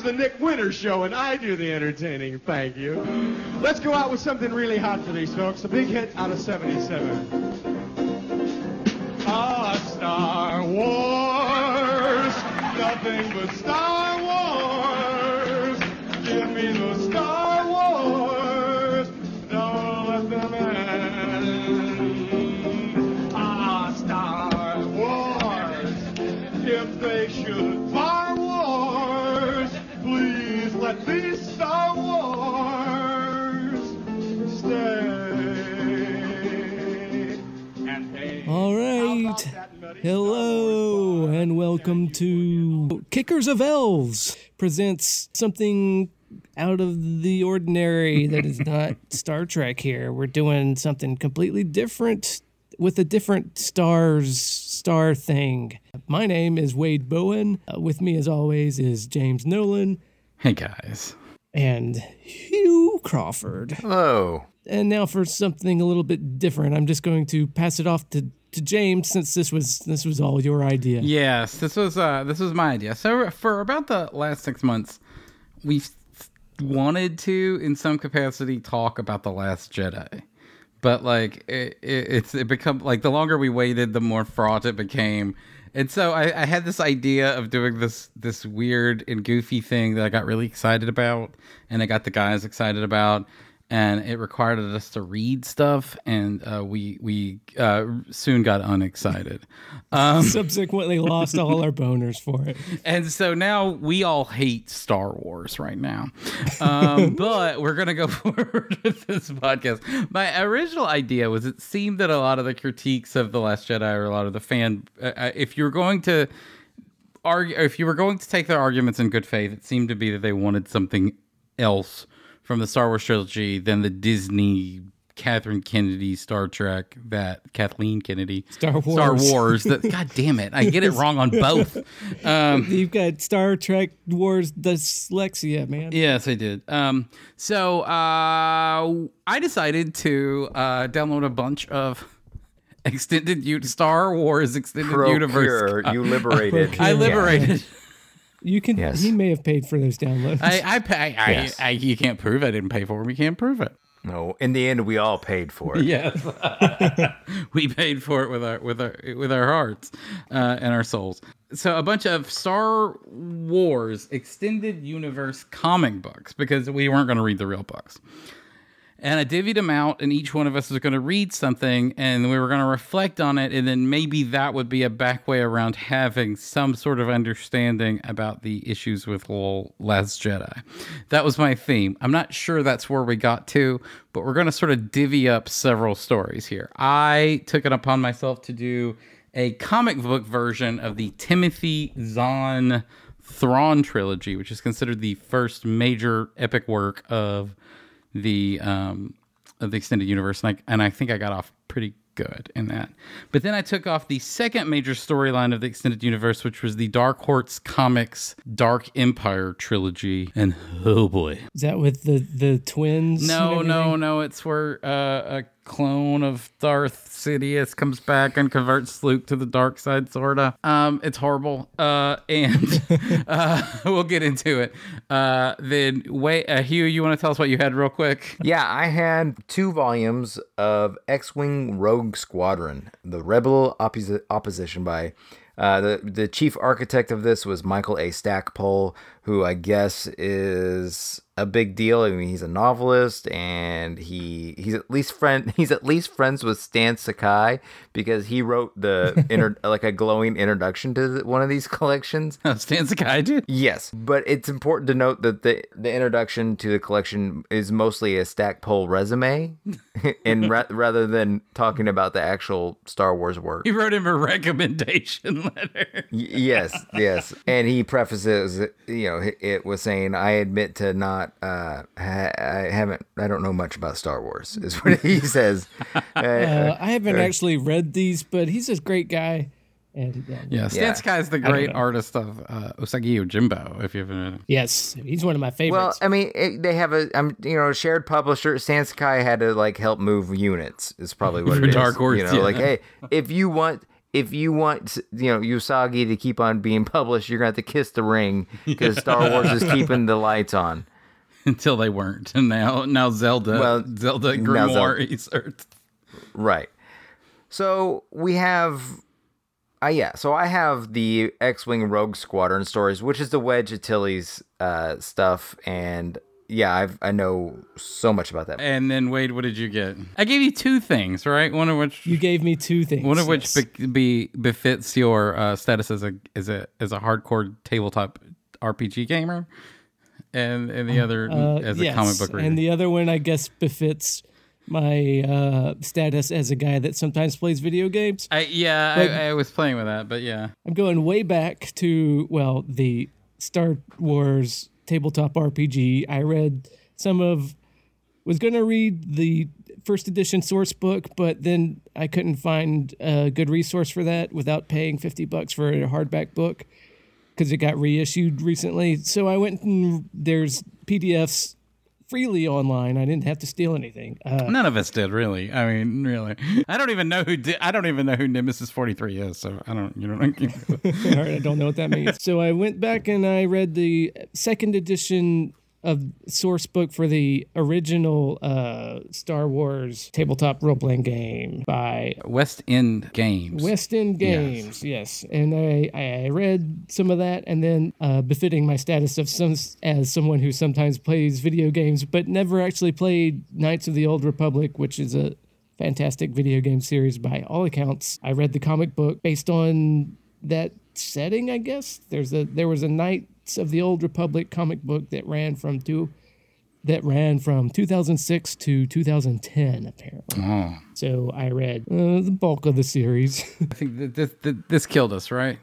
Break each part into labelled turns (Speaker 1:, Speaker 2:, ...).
Speaker 1: is the Nick Winter Show, and I do the entertaining. Thank you. Let's go out with something really hot for these folks. A big hit out of 77. Ah, Star Wars. Nothing but Star Wars.
Speaker 2: Hello and welcome to Kickers of Elves presents something out of the ordinary that is not Star Trek here. We're doing something completely different with a different stars star thing. My name is Wade Bowen. Uh, with me as always is James Nolan
Speaker 3: Hey guys.
Speaker 2: and Hugh Crawford.
Speaker 4: Hello.
Speaker 2: And now for something a little bit different, I'm just going to pass it off to, to James since this was this was all your idea.
Speaker 3: Yes, this was uh this was my idea. So for about the last six months, we've wanted to, in some capacity, talk about the Last Jedi, but like it, it, it's it become like the longer we waited, the more fraught it became. And so I, I had this idea of doing this this weird and goofy thing that I got really excited about, and I got the guys excited about, and it required us to read stuff, and uh, we we uh, soon got unexcited. Um,
Speaker 2: Subsequently lost all our boners for it.
Speaker 3: and so now we all hate Star Wars right now. Um, but we're going to go forward with this podcast. My original idea was it seemed that a lot of the critiques of The Last Jedi or a lot of the fan, uh, uh, if you're going to argue, if you were going to take their arguments in good faith, it seemed to be that they wanted something else from the Star Wars trilogy than the Disney. Catherine Kennedy, Star Trek, that Kathleen Kennedy,
Speaker 2: Star Wars
Speaker 3: Star
Speaker 2: Wars.
Speaker 3: Wars. That God damn it, I get it wrong on both. Um,
Speaker 2: You've got Star Trek Wars dyslexia, man.
Speaker 3: Yes, I did. Um, so uh, I decided to uh, download a bunch of extended u- Star Wars extended universe.
Speaker 4: Procure, you liberated.
Speaker 3: I
Speaker 4: Yeah.
Speaker 3: liberated.
Speaker 2: You can.
Speaker 4: Yes.
Speaker 2: He may have paid for those downloads.
Speaker 3: I, I, pay, I,
Speaker 4: Yes.
Speaker 3: I, you can't prove I didn't pay for them. You can't prove it.
Speaker 4: No, in the end, we all paid for it.
Speaker 3: Yes, we paid for it with our with our with our hearts uh, and our souls. So a bunch of Star Wars extended universe comic books because we weren't going to read the real books. And I divvied them out, and each one of us was going to read something, and we were going to reflect on it, and then maybe that would be a back way around having some sort of understanding about the issues with Lol- Last Jedi. That was my theme. I'm not sure that's where we got to, but we're going to sort of divvy up several stories here. I took it upon myself to do a comic book version of the Timothy Zahn Thrawn trilogy, which is considered the first major epic work of the um of the extended universe and I, and I think I got off pretty good in that. But then I took off the second major storyline of the extended universe which was the Dark Horse Comics Dark Empire trilogy and oh boy.
Speaker 2: Is that with the the twins?
Speaker 3: No, no, no, it's where uh, a clone of Darth Sidious comes back and converts Luke to the dark side sorta. Um it's horrible. Uh and uh we'll get into it. Uh then wait uh, Hugh, you want to tell us what you had real quick?
Speaker 4: Yeah, I had two volumes of X Wing Rogue Squadron, the Rebel Opposi- Opposition by. Uh, the the chief architect of this was Michael A. Stackpole, who I guess is a big deal. I mean, he's a novelist, and he he's at least friend he's at least friends with Stan Sakai because he wrote the inter, like a glowing introduction to the- one of these collections.
Speaker 3: Oh, Stan Sakai did.
Speaker 4: Yes, but it's important to note that the the introduction to the collection is mostly a Stackpole resume, and ra- rather than talking about the actual Star Wars work.
Speaker 3: He wrote him a recommendation letter.
Speaker 4: Y- yes, yes, and he prefaces, it, you know, it, it was saying, "I admit to not, uh, ha- I haven't, I don't know much about Star Wars," is what he says. Uh,
Speaker 2: Uh, I haven't actually read these, but he's a great guy. And uh,
Speaker 3: Yeah, Stan
Speaker 4: Yeah.
Speaker 3: Sakai is the great artist of uh, Usagi Yojimbo. If you've ever
Speaker 2: yes, he's one of my favorites. Well.
Speaker 4: I mean, it, they have a, um, you know, a shared publisher. Stan Sakai had to like help move units. Is probably what
Speaker 3: For
Speaker 4: it is.
Speaker 3: Dark Horse,
Speaker 4: you know,
Speaker 3: yeah.
Speaker 4: like hey, if you want, if you want, you know, Usagi to keep on being published, you're gonna have to kiss the ring because Star Wars is keeping the lights on.
Speaker 3: Until they weren't, and now now Zelda,
Speaker 4: Well,
Speaker 3: Zelda
Speaker 4: now
Speaker 3: Grimoire
Speaker 4: Zelda-
Speaker 3: inserts.
Speaker 4: Right. So we have, uh, yeah. So I have the X-wing Rogue Squadron stories, which is the Wedge Antilles uh, stuff, and yeah, I've I know so much about that.
Speaker 3: And then Wade, what did you get? I gave you two things, right? One of which
Speaker 2: You gave me two things.
Speaker 3: one of which be, be befits your uh, status as a as a as a hardcore tabletop RPG gamer, and and the other
Speaker 2: Uh,
Speaker 3: as a comic book reader.
Speaker 2: And the other one, I guess, befits my uh, status as a guy that sometimes plays video games.
Speaker 3: I, yeah, I, I was playing with that, but yeah,
Speaker 2: I'm going way back to, well, the Star Wars tabletop RPG. I read some of, was going to read the first edition source book, but then I couldn't find a good resource for that without paying 50 bucks for a hardback book because it got reissued recently. So I went and there's PDFs freely online. I didn't have to steal anything. Uh,
Speaker 3: none of us did really. I mean, really, I don't even know who did. I don't even know who Nemesis Forty Three is. So I don't. You know.
Speaker 2: All right, I don't know what that means. So I went back and I read the second edition of source book for the original uh, Star Wars tabletop role playing game by
Speaker 3: West End Games.
Speaker 2: West End Games. Yes, and I I read some of that, and then uh, befitting my status of some as someone who sometimes plays video games but never actually played Knights of the Old Republic, which is a fantastic video game series by all accounts. I read the comic book based on that setting, I guess. There's a there was a Knights of the Old Republic comic book that ran from two that ran from 2006 to 2010 apparently.
Speaker 3: Oh,
Speaker 2: So I read uh, the bulk of the series.
Speaker 3: I think that this, that this killed us, right,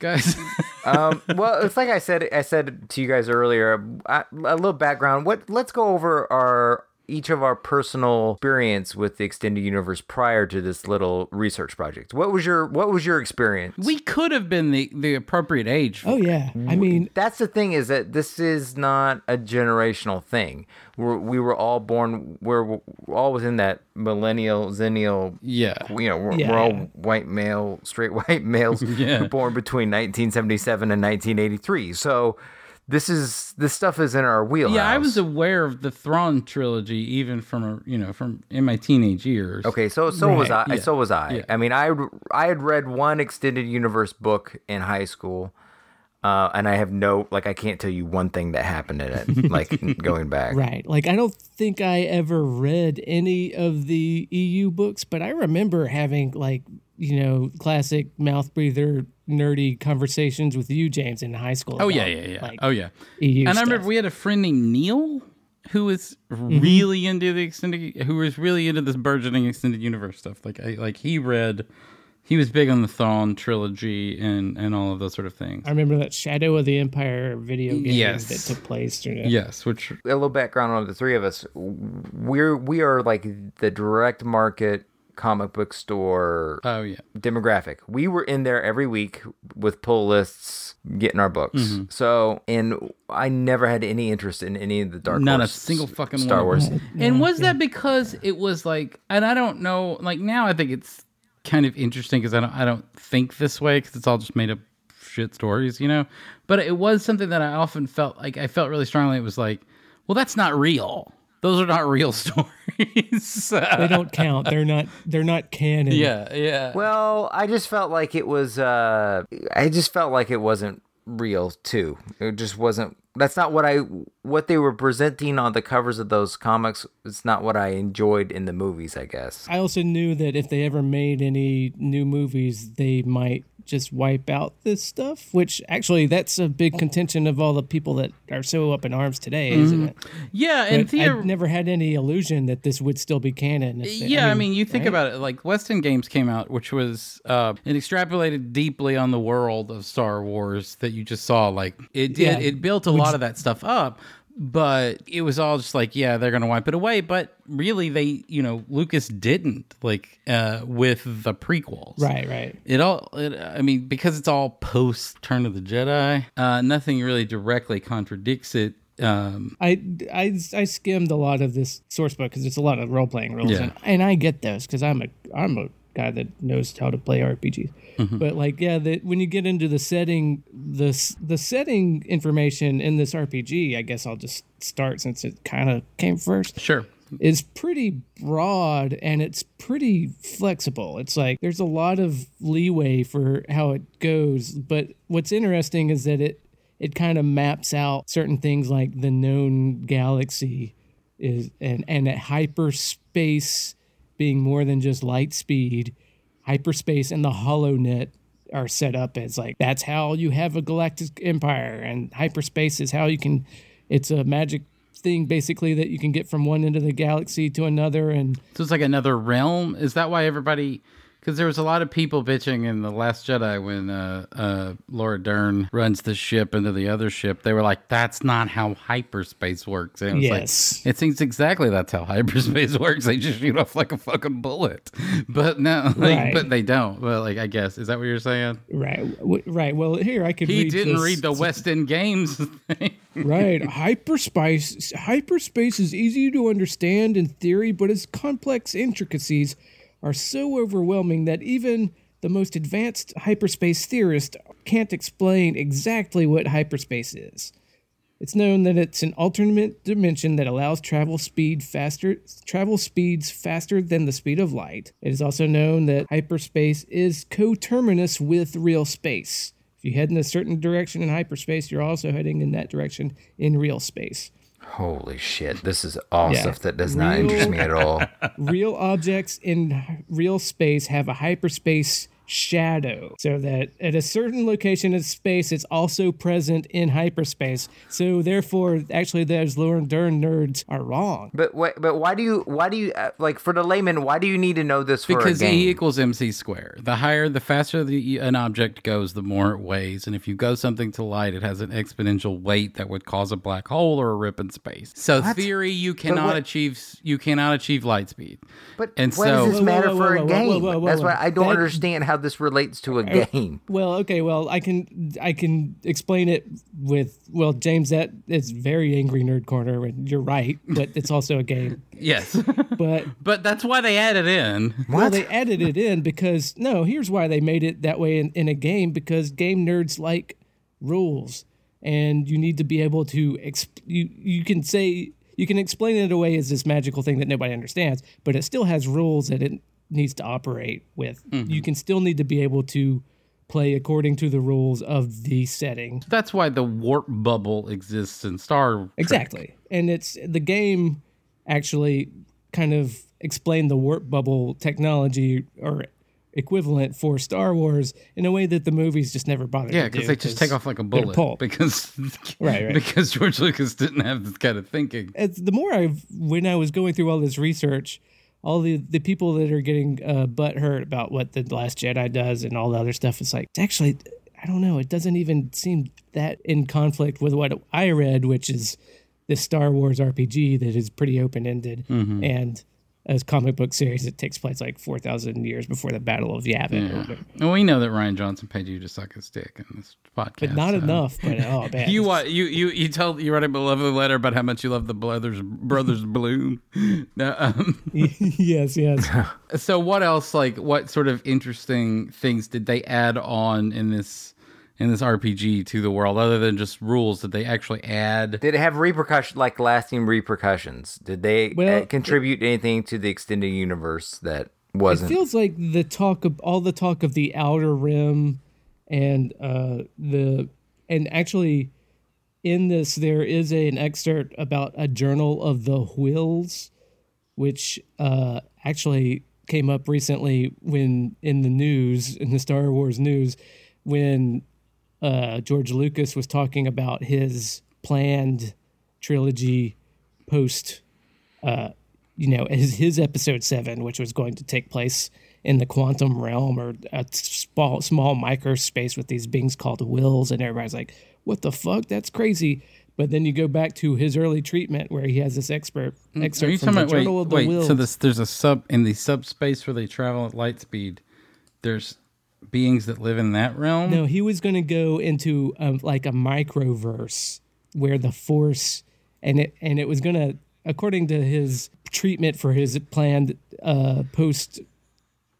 Speaker 3: guys?
Speaker 4: um, well, it's like I said. I said to you guys earlier. A, a little background. What? Let's go over our each of our personal experience with the extended universe prior to this little research project. What was your What was your experience?
Speaker 3: we could have been the the appropriate age. For
Speaker 2: oh yeah. I mean,
Speaker 4: That's the thing is that this is not a generational thing. We're, we were all born. We're, we're all within that millennial, zennial.
Speaker 3: Yeah.
Speaker 4: You know, we're,
Speaker 2: Yeah,
Speaker 4: we're all
Speaker 2: yeah.
Speaker 4: white male, straight white males
Speaker 3: Yeah.
Speaker 4: born between 1977 and 1983. So this is this stuff is in our wheelhouse.
Speaker 3: Yeah, I was aware of the Thrawn trilogy even from a, you know from in my teenage years.
Speaker 4: Okay, so so was I.
Speaker 3: Yeah,
Speaker 4: So was I.
Speaker 3: yeah.
Speaker 4: I mean, I I had read one extended universe book in high school, uh, and I have no like I can't tell you one thing that happened in it. like going back,
Speaker 2: right. Like I don't think I ever read any of the EU books, but I remember having like, you know, classic mouth breather nerdy conversations with you, James, in high school.
Speaker 3: Oh yeah,
Speaker 2: about,
Speaker 3: yeah, yeah.
Speaker 2: Like,
Speaker 3: oh yeah.
Speaker 2: EU
Speaker 3: and I remember we had a friend named Neil who was
Speaker 2: Mm-hmm.
Speaker 3: really into the extended, who was really into this burgeoning extended universe stuff. Like, I, like he read, he was big on the Thrawn trilogy and and all of those sort of things.
Speaker 2: I remember that Shadow of the Empire video game
Speaker 3: Yes.
Speaker 2: that took place. During it.
Speaker 3: Yes, which
Speaker 4: a little background on the three of us. We're we are like the direct market comic book store
Speaker 3: oh yeah,
Speaker 4: demographic. We were in there every week with pull lists, getting our books.
Speaker 3: Mm-hmm.
Speaker 4: So, and I never had any interest in any of the Dark
Speaker 3: not a single fucking
Speaker 4: Star
Speaker 3: one.
Speaker 4: Wars.
Speaker 3: And was that because it was like, and I don't know, like now I think it's kind of interesting because I don't, I don't think this way because it's all just made up shit stories, you know. But it was something that I often felt like I felt really strongly. It was like, well, that's not real. Those are not real stories.
Speaker 2: They don't count. They're not. They're not canon.
Speaker 3: yeah, yeah.
Speaker 4: Well, I just felt like it was. uh I just felt like it wasn't real too. It just wasn't. That's not what I. What they were presenting on the covers of those comics. It's not what I enjoyed in the movies. I guess.
Speaker 2: I also knew that if they ever made any new movies, they might just wipe out this stuff. Which actually, that's a big contention of all the people that are so up in arms today, isn't it?
Speaker 3: yeah, and Thea,
Speaker 2: I never had any illusion that this would still be canon. they-
Speaker 3: yeah, I mean, you think about it, like West End Games came out, which was uh, it extrapolated deeply on the world of Star Wars that you just saw. Like it did,
Speaker 2: Yeah.
Speaker 3: it built a lot of that stuff up, but it was all just like, yeah, they're gonna wipe it away. But really, they, you know, Lucas didn't like uh, with the prequels,
Speaker 2: right, right.
Speaker 3: It all, it, I mean, because it's all post Turn of the Jedi, uh, nothing really directly contradicts it. Um,
Speaker 2: I, I, I skimmed a lot of this source book because it's a lot of role playing rules,
Speaker 3: Yeah.
Speaker 2: and, and I get those because I'm a I'm a guy that knows how to play RPGs. Mm-hmm. But like, yeah, the, when you get into the setting, the the setting information in this RPG, I guess I'll just start since it kind of came first
Speaker 3: Sure.
Speaker 2: is pretty broad and it's pretty flexible. It's like there's a lot of leeway for how it goes, but what's interesting is that it it kind of maps out certain things like the known galaxy is and and at hyperspace being more than just light speed, hyperspace and the HoloNet are set up as like that's how you have a galactic empire and hyperspace is how you can it's a magic thing basically that you can get from one end of the galaxy to another and
Speaker 3: So it's like another realm. Is that why everybody? Because there was a lot of people bitching in the Last Jedi when uh, uh, Laura Dern runs the ship into the other ship. They were like, "That's not how hyperspace works." And it was
Speaker 2: Yes.
Speaker 3: like, it seems exactly that's how hyperspace works. They just shoot off like a fucking bullet. But no, like,
Speaker 2: Right.
Speaker 3: but they don't. Well, like I guess is that what you're saying?
Speaker 2: right w- right well here i could
Speaker 3: He
Speaker 2: read
Speaker 3: didn't
Speaker 2: this.
Speaker 3: read the West End Games thing.
Speaker 2: right hyperspace hyperspace is easy to understand in theory but its complex intricacies are so overwhelming that even the most advanced hyperspace theorist can't explain exactly what hyperspace is it's known that it's an alternate dimension that allows travel speed faster travel speeds faster than the speed of light. It is also known that hyperspace is coterminous with real space. If you head in a certain direction in hyperspace, you're also heading in that direction in real space.
Speaker 4: Holy shit! This is all
Speaker 2: Yeah.
Speaker 4: stuff that does not interest me at all.
Speaker 2: real objects in real space have a hyperspace shadow so that at a certain location in space it's also present in hyperspace so therefore actually those Laura Dern nerds are wrong
Speaker 4: But wait, but why do you why do you uh, like for the layman? Why do you need to know this for
Speaker 3: Because
Speaker 4: a game?
Speaker 3: E equals MC square. The higher, the faster the, an object goes, the more it weighs. And if you go something to light, it has an exponential weight that would cause a black hole or a rip in space. So
Speaker 4: What?
Speaker 3: theory, you cannot
Speaker 4: what-
Speaker 3: achieve you cannot achieve light speed.
Speaker 4: But
Speaker 3: and
Speaker 4: what
Speaker 3: so
Speaker 4: does this
Speaker 2: Whoa,
Speaker 4: matter
Speaker 2: whoa,
Speaker 4: for
Speaker 2: whoa,
Speaker 4: a
Speaker 2: whoa,
Speaker 4: game?
Speaker 2: whoa, whoa, whoa,
Speaker 4: That's
Speaker 2: whoa.
Speaker 4: why I don't
Speaker 2: That-
Speaker 4: understand how this relates to a game.
Speaker 2: well okay well i can i can explain it with well james that is very angry nerd corner and you're right but it's also a game
Speaker 3: yes,
Speaker 2: but
Speaker 3: but that's why they added in.
Speaker 2: Well,
Speaker 4: What?
Speaker 2: they added it in because no, here's why they made it that way in, in a game because game nerds like rules, and you need to be able to exp- you you can say you can explain it away as this magical thing that nobody understands, but it still has rules that it needs to operate with. You mm-hmm. can still need to be able to play according to the rules of the setting.
Speaker 3: That's why the warp bubble exists in Star. Trek.
Speaker 2: Exactly. And it's the game actually kind of explained the warp bubble technology or equivalent for Star Wars in a way that the movies just never bothered
Speaker 3: Yeah, because they just take off like a bullet. Because
Speaker 2: Right, right.
Speaker 3: because George Lucas didn't have this kind of thinking.
Speaker 2: It's, the more I've when I was going through all this research, all the the people that are getting uh, butt hurt about what the Last Jedi does and all the other stuff, it's like it's actually I don't know. It doesn't even seem that in conflict with what I read, which is this Star Wars RPG that is pretty open ended and as comic book series that takes place like four thousand years before the Battle of Yavin. whatever.
Speaker 3: And we know that Rian Johnson paid you to suck his dick in this podcast.
Speaker 2: But not
Speaker 3: so-
Speaker 2: enough. But oh man,
Speaker 3: You what? You you you told you wrote him a lovely letter about how much you love the brothers brothers Bloom. No, um,
Speaker 2: yes, yes.
Speaker 3: so what else? Like what sort of interesting things did they add on in this in this RPG to the world other than just rules? that they actually add?
Speaker 4: Did it have repercussion, like lasting repercussions? Did they
Speaker 2: Well,
Speaker 4: uh, contribute anything to the extended universe that wasn't?
Speaker 2: It feels like the talk of all the talk of the outer rim and uh the and actually in this there is a, an excerpt about a journal of the Whills which uh actually came up recently when in the news in the Star Wars news when uh George Lucas was talking about his planned trilogy post uh, you know, his, his episode seven, which was going to take place in the quantum realm or a small small microspace with these beings called Whills, and everybody's like, "What the fuck? That's crazy." But then you go back to his early treatment where he has this expert
Speaker 3: Are you
Speaker 2: excerpt from
Speaker 3: talking
Speaker 2: the
Speaker 3: about wait?
Speaker 2: Journal of the
Speaker 3: Wait.
Speaker 2: Whills.
Speaker 3: So this there's a sub in the subspace where they travel at light speed. There's beings that live in that realm.
Speaker 2: no, he was going to go into um, like a microverse where the force and it and it was going to, according to his treatment for his planned uh, post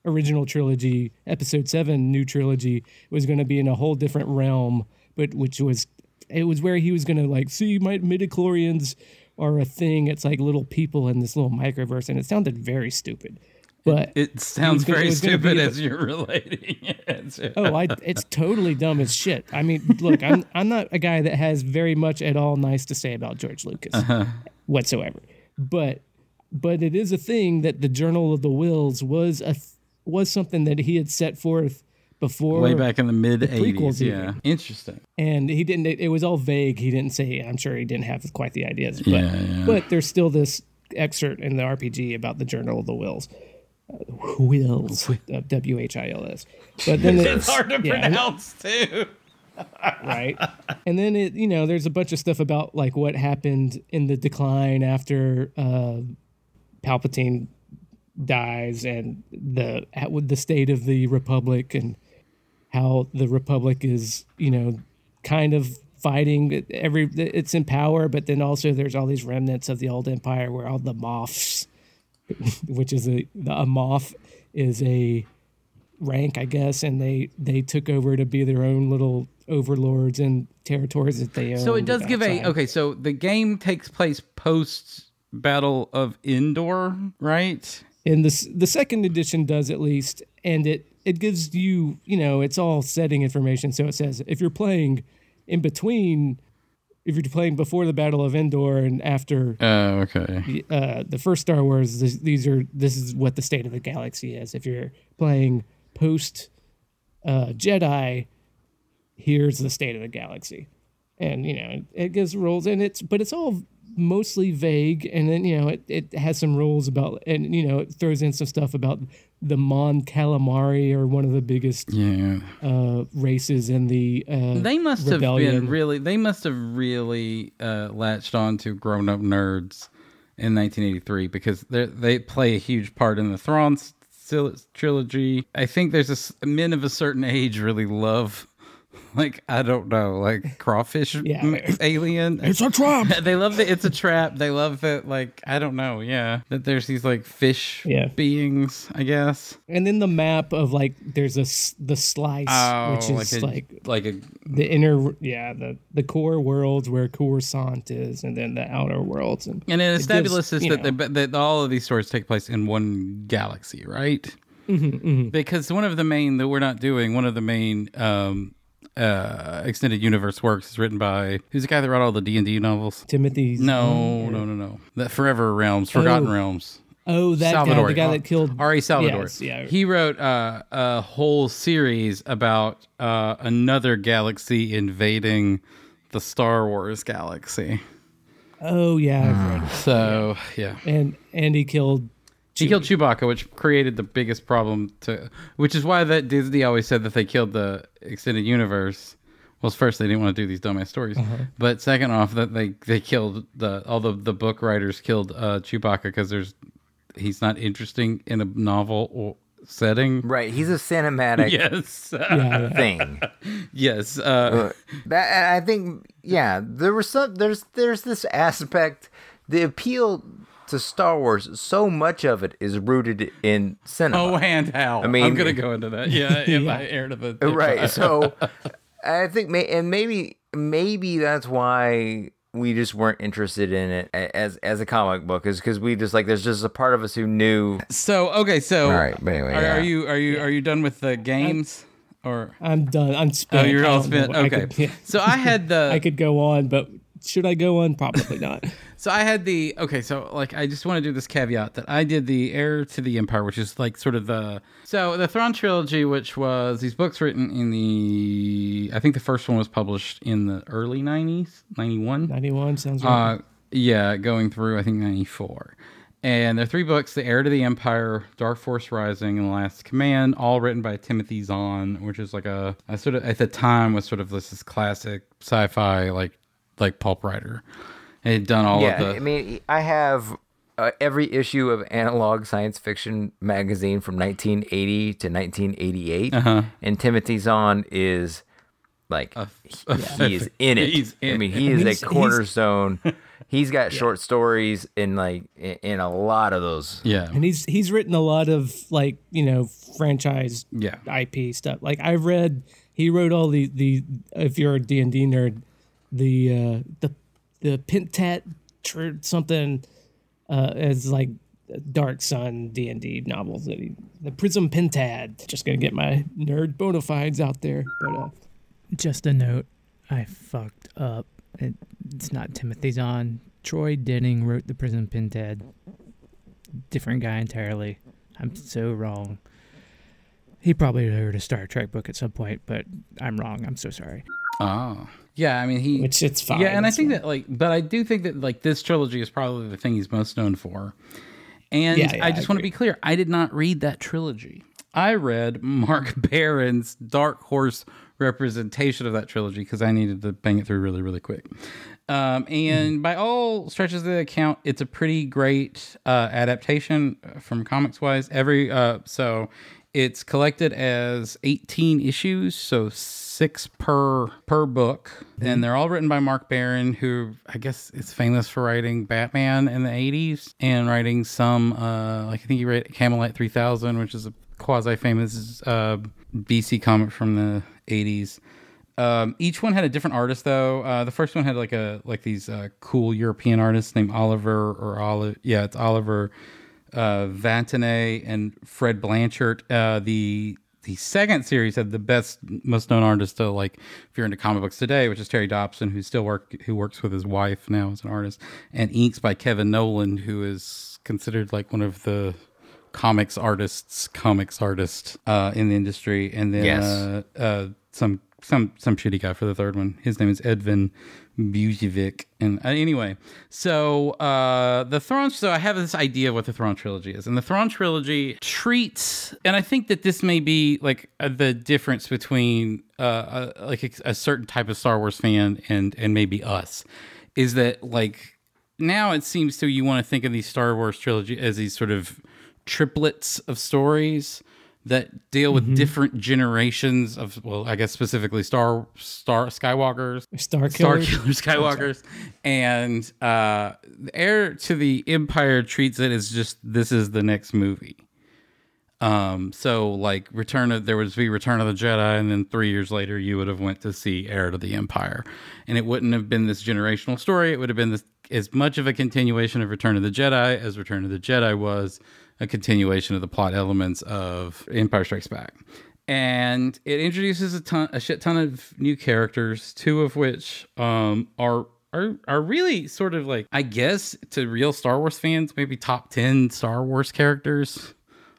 Speaker 2: original trilogy, episode seven, new trilogy, was going to be in a whole different realm, but which was it was where he was going to like see my midichlorians are a thing. It's like little people in this little microverse, and it sounded very stupid. But
Speaker 3: It sounds
Speaker 2: gonna-
Speaker 3: very
Speaker 2: was gonna be
Speaker 3: stupid as you're relating it.
Speaker 2: oh, I, it's totally dumb as shit. I mean, look, I'm I'm not a guy that has very much at all nice to say about George Lucas uh-huh. whatsoever. But but it is a thing that the Journal of the Whills was a was something that he had set forth before
Speaker 3: Way back in the mid
Speaker 2: prequels
Speaker 3: 80s. Yeah.
Speaker 2: even.
Speaker 3: Interesting.
Speaker 2: and he didn't it, it was all vague he didn't say i'm sure he didn't have quite the ideas but
Speaker 3: Yeah, yeah.
Speaker 2: but there's still this excerpt in the rpg about the journal of the Whills uh, Whills uh, w-h-i-l-s but then
Speaker 3: It's hard to
Speaker 2: yeah,
Speaker 3: pronounce too.
Speaker 2: right. And then it you know there's a bunch of stuff about like what happened in the decline after uh palpatine dies and the with the state of the republic and how the republic is you know kind of fighting every it's in power but then also there's all these remnants of the old empire where all the Moffs which is a the a Moff is a rank i guess and they they took over to be their own little overlords and territories that they own
Speaker 3: So it does give a okay. So the game takes place post Battle of Endor, right?
Speaker 2: and this the second edition does at least and it it gives you you know it's all setting information so it says if you're playing in between if you're playing before the battle of endor and after
Speaker 3: Oh, okay.
Speaker 2: uh, the first star wars this, these are this is what the state of the galaxy is if you're playing post uh, jedi here's the state of the galaxy and you know it gives rules and it's but it's all mostly vague and then you know it, it has some rules about and you know it throws in some stuff about the mon calamari are one of the biggest
Speaker 3: Yeah.
Speaker 2: uh races in the uh
Speaker 3: They must have been really. They must have really uh, latched on to grown-up nerds in 1983 because they they play a huge part in the Thrawn trilogy. I think there's a s- men of a certain age really love, like I don't know, like crawfish
Speaker 2: Yeah.
Speaker 3: m- alien.
Speaker 2: it's a trap
Speaker 3: they love that it's a trap. They love that, like I don't know, yeah, that there's these like fish
Speaker 2: Yeah.
Speaker 3: beings. I guess.
Speaker 2: and then the map of like there's a s- the slice which is
Speaker 3: Oh, like a,
Speaker 2: like
Speaker 3: like a
Speaker 2: the inner yeah the the core worlds where Coruscant is and then the outer worlds and
Speaker 3: And it
Speaker 2: gives,
Speaker 3: establishes
Speaker 2: you
Speaker 3: that,
Speaker 2: know-
Speaker 3: that all of these stories take place in one galaxy, right?
Speaker 2: Mm-hmm,
Speaker 3: Because one of the main that we're not doing, one of the main um, uh, extended universe works is written by who's the guy that wrote all the D and D novels?
Speaker 2: Timothy's
Speaker 3: No, no, no, no. The Forever Realms, Forgotten
Speaker 2: Oh.
Speaker 3: Realms.
Speaker 2: oh that guy
Speaker 3: Salvatore,
Speaker 2: the guy that killed
Speaker 3: R.A. Salvatore.
Speaker 2: Yes, yeah.
Speaker 3: He wrote uh, a whole series about uh, another galaxy invading the Star Wars galaxy.
Speaker 2: oh yeah I've read.
Speaker 3: So yeah.
Speaker 2: and and he killed
Speaker 3: He killed Chewbacca, which created the biggest problem to, which is why that Disney always said that they killed the extended universe. Well, first they didn't want to do these dumbass stories, but second off, that they they killed the all the the book writers killed uh, Chewbacca because there's he's not interesting in a novel or setting.
Speaker 4: Right, he's a cinematic
Speaker 3: Yes,
Speaker 2: yeah, yeah.
Speaker 4: thing.
Speaker 3: yes. Uh,
Speaker 4: that I think yeah, there was some there's there's this aspect the appeal to Star Wars so much of it is rooted in cinema.
Speaker 3: oh, and how? I
Speaker 4: mean-
Speaker 3: I'm gonna go into that. Yeah, if
Speaker 2: Yeah.
Speaker 3: I air to the
Speaker 4: right. So I think may and maybe maybe that's why we just weren't interested in it as as a comic book is because we just like there's just a part of us who knew
Speaker 3: So okay, so
Speaker 4: All right, but anyway,
Speaker 3: are,
Speaker 4: yeah.
Speaker 3: are you are you are you done with the games or?
Speaker 2: I'm done I'm spent.
Speaker 3: Oh,
Speaker 2: spent
Speaker 3: you're all
Speaker 2: don't know.
Speaker 3: spent.
Speaker 2: I
Speaker 3: Okay.
Speaker 2: could, yeah,
Speaker 3: So I had the.
Speaker 2: I could go on but should I go on probably not
Speaker 3: So I had the. Okay. So like, I just want to do this caveat that I did the Heir to the Empire, which is like sort of the. So the Thrawn trilogy, which was these books written in the. I think the first one was published in the early '90s, '91.
Speaker 2: 91 sounds right
Speaker 3: Uh, yeah, going through I think '94. And there are three books: The Heir to the Empire, Dark Force Rising, and The Last Command, all written by Timothy Zahn, which is like a, a sort of at the time was sort of this, this classic sci-fi like like pulp writer. And he'd done all
Speaker 4: yeah,
Speaker 3: of the
Speaker 4: I mean, I have uh, every issue of Analog Science Fiction magazine from 1980 to 1988,
Speaker 3: Uh-huh.
Speaker 4: and Timothy Zahn is like
Speaker 3: a-
Speaker 4: he is in it.
Speaker 3: He's in
Speaker 4: I mean, he is
Speaker 2: He's-
Speaker 4: a
Speaker 2: he's-
Speaker 4: cornerstone. he's got short stories in like in, in a lot of those.
Speaker 3: Yeah.
Speaker 2: and he's he's written a lot of like you know franchise
Speaker 3: Yeah.
Speaker 2: IP stuff. Like I've read, he wrote all the the if you're a D and D nerd, the uh, the the Pentat tr- something uh, as like Dark Sun D and D novels that he the Prism Pentad. Just gonna get my nerd bona fides out there, but uh,
Speaker 5: Just a note, I fucked up. It, it's not Timothy Zahn. Troy Denning wrote the Prism Pentad. Different guy entirely. I'm so wrong. He probably wrote a Star Trek book at some point, but I'm wrong. I'm so sorry.
Speaker 3: Oh. Yeah, I mean he
Speaker 2: which it's fine.
Speaker 3: Yeah, and I think
Speaker 2: fine.
Speaker 3: that like but I do think that like this trilogy is probably the thing he's most known for. And
Speaker 2: Yeah, yeah,
Speaker 3: I
Speaker 2: I
Speaker 3: just want to be clear, I did not read that trilogy. I read Mark Barron's Dark Horse representation of that trilogy because I needed to bang it through really, really quick. Um, and by all stretches of the account, it's a pretty great uh, adaptation from comics wise. Every uh, so it's collected as 18 issues, so six per per book, and they're all written by Mark Barron, who I guess is famous for writing Batman in the 80s and writing some uh, like I think he wrote Camelot 3000, which is a quasi famous uh, DC comic from the 80s. Um, each one had a different artist though. Uh, the first one had like a like these uh, cool European artists named Oliver or Olive. Yeah, it's Oliver uh, Vantanay and Fred Blanchard. Uh, the the second series had the best, most known artist to like if you're into comic books today, which is Terry Dodson, who still work who works with his wife now as an artist, and inks by Kevin Nowlan, who is considered like one of the comics artists, comics artist uh, in the industry, and then
Speaker 4: Yes.
Speaker 3: uh, uh, some some some shitty guy for the third one. His name is Edvin Biukovic. And uh, anyway, so uh, the Thrawn. So I have this idea of what the Thrawn trilogy is, and the Thrawn trilogy treats, and I think that this may be like uh, the difference between uh, uh, like a, a certain type of Star Wars fan and and maybe us, is that like now it seems to you want to think of these Star Wars trilogy as these sort of triplets of stories that deal with different generations of well, I guess specifically Star Star Skywalkers,
Speaker 2: Star
Speaker 3: Star
Speaker 2: Killer.
Speaker 3: Skywalkers, and uh, the heir to the Empire treats it as just this is the next movie. Um, so like Return of there would be Return of the Jedi, and then three years later you would have went to see Heir to the Empire, and it wouldn't have been this generational story. It would have been this as much of a continuation of Return of the Jedi as Return of the Jedi was a continuation of the plot elements of Empire Strikes Back. And it introduces a ton, a shit ton of new characters, two of which um, are are are really sort of like I guess to real Star Wars fans, maybe top ten Star Wars characters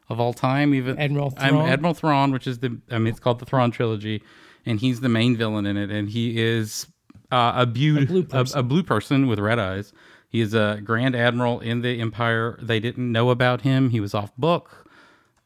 Speaker 3: of all time. Even
Speaker 2: Admiral
Speaker 3: I'm Admiral Thrawn, which is the I mean it's called the Thrawn trilogy, and he's the main villain in it, and he is uh, a, beau-
Speaker 2: blue
Speaker 3: a, a blue person with red eyes. He is a Grand Admiral in the Empire. They didn't know about him. He was off book,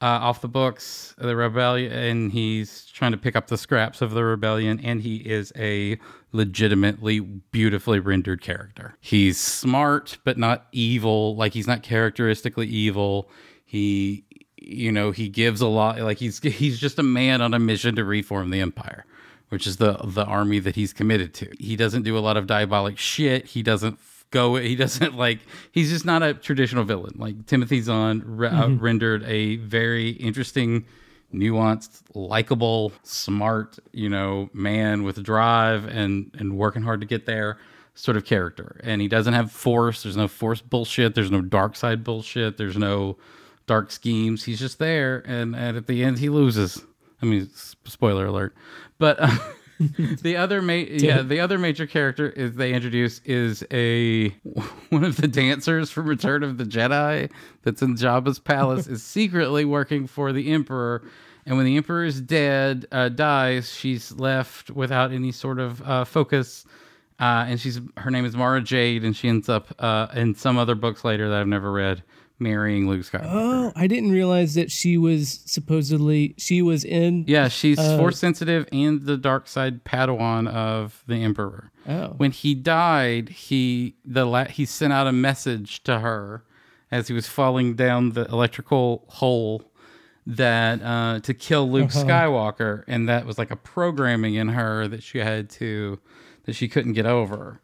Speaker 3: uh, off the books, the rebellion, and he's trying to pick up the scraps of the rebellion. And he is a legitimately beautifully rendered character. He's smart, but not evil. Like he's not characteristically evil. He, you know, he gives a lot. Like he's he's just a man on a mission to reform the Empire which is the the army that he's committed to. He doesn't do a lot of diabolic shit. He doesn't go. He doesn't like. He's just not a traditional villain. Like Timothy Zahn re- uh, rendered a very interesting, nuanced, likable, smart, you know, man with drive and and working hard to get there. Sort of character, and he doesn't have force. There's no force bullshit. There's no dark side bullshit. There's no dark schemes. He's just there, and, and at the end he loses. I mean, spoiler alert. But uh, the other ma- yeah, the other major character is they introduce is a one of the dancers from Return of the Jedi that's in Jabba's palace is secretly working for the Emperor. And when the Emperor is dead, uh, dies, she's left without any sort of uh, focus. Uh, and she's her name is Mara Jade, and she ends up uh, in some other books later that I've never read, marrying Luke Skywalker.
Speaker 2: Oh, I didn't realize that she was supposedly she was in.
Speaker 3: Yeah, she's
Speaker 2: Uh,
Speaker 3: force sensitive and the dark side Padawan of the Emperor.
Speaker 2: Oh.
Speaker 3: When he died, he the la- he sent out a message to her as he was falling down the electrical hole that uh, to kill Luke
Speaker 2: Uh-huh.
Speaker 3: Skywalker, and that was like a programming in her that she had to that she couldn't get over.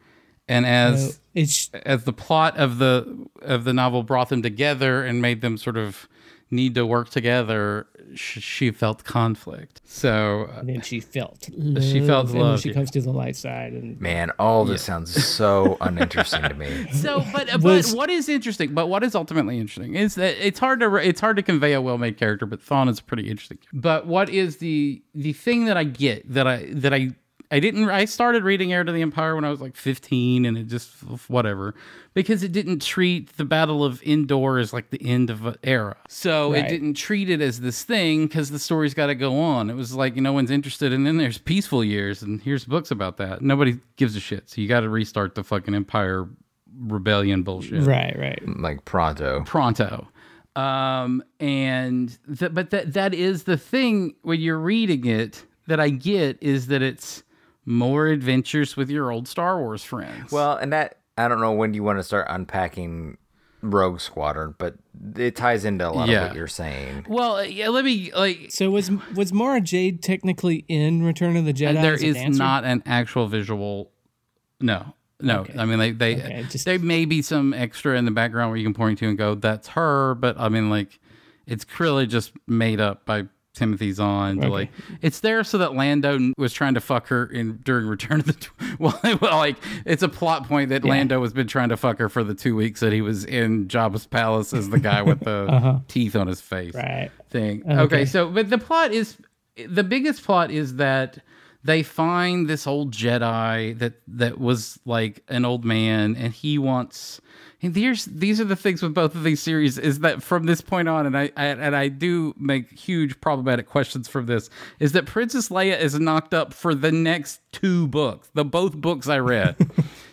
Speaker 3: And as
Speaker 2: So it's
Speaker 3: as the plot of the of the novel brought them together and made them sort of need to work together, sh- she felt conflict. So uh,
Speaker 2: and then she felt
Speaker 3: She felt
Speaker 2: love, and then
Speaker 3: love,
Speaker 2: she
Speaker 3: yeah.
Speaker 2: comes to the light side and
Speaker 4: Man, all this sounds so uninteresting to me.
Speaker 3: So, but but
Speaker 2: Was-
Speaker 3: what is interesting? But what is ultimately interesting is that it's hard to it's hard to convey a well-made character, but Thrawn is pretty interesting. But what is the the thing that I get that I that I I didn't I started reading Heir to the Empire when I was like 15 and it just whatever because it didn't treat the Battle of Endor as like the end of an era. So it didn't treat it as this thing because the story's got to go on. It was like no one's interested, and then there's peaceful years, and here's books about that. Nobody gives a shit. So you got to restart the fucking Empire rebellion bullshit
Speaker 2: right, right.
Speaker 4: Like pronto.
Speaker 3: pronto um and th- but that that is the thing when you're reading it that i get is that it's more adventures with your old star wars friends
Speaker 4: Well, and that I don't know when do you want to start unpacking Rogue Squadron, but it ties into a lot
Speaker 3: Yeah.
Speaker 4: of what you're saying.
Speaker 3: well uh, yeah let me like
Speaker 2: So was was Mara Jade technically in Return of the Jedi?
Speaker 3: and there
Speaker 2: as
Speaker 3: is
Speaker 2: dancer?
Speaker 3: not an actual visual no no i mean they they
Speaker 2: Okay, just-
Speaker 3: there may be some extra in the background where you can point to and go that's her but i mean like it's clearly just made up by Timothy Zahn. to like it's there so that Lando was trying to fuck her in during Return of the Tw- well, like it's a plot point that Lando has been trying to fuck her for the two weeks that he was in Jabba's palace as the guy with the uh-huh. teeth on his face
Speaker 2: Right.
Speaker 3: thing.
Speaker 2: Okay.
Speaker 3: Okay. so but the plot is the biggest plot is that they find this old Jedi that that was like an old man, and he wants. And these these are the things with both of these series is that from this point on, and I, I and I do make huge problematic questions from this is that Princess Leia is knocked up for the next two books, the both books I read.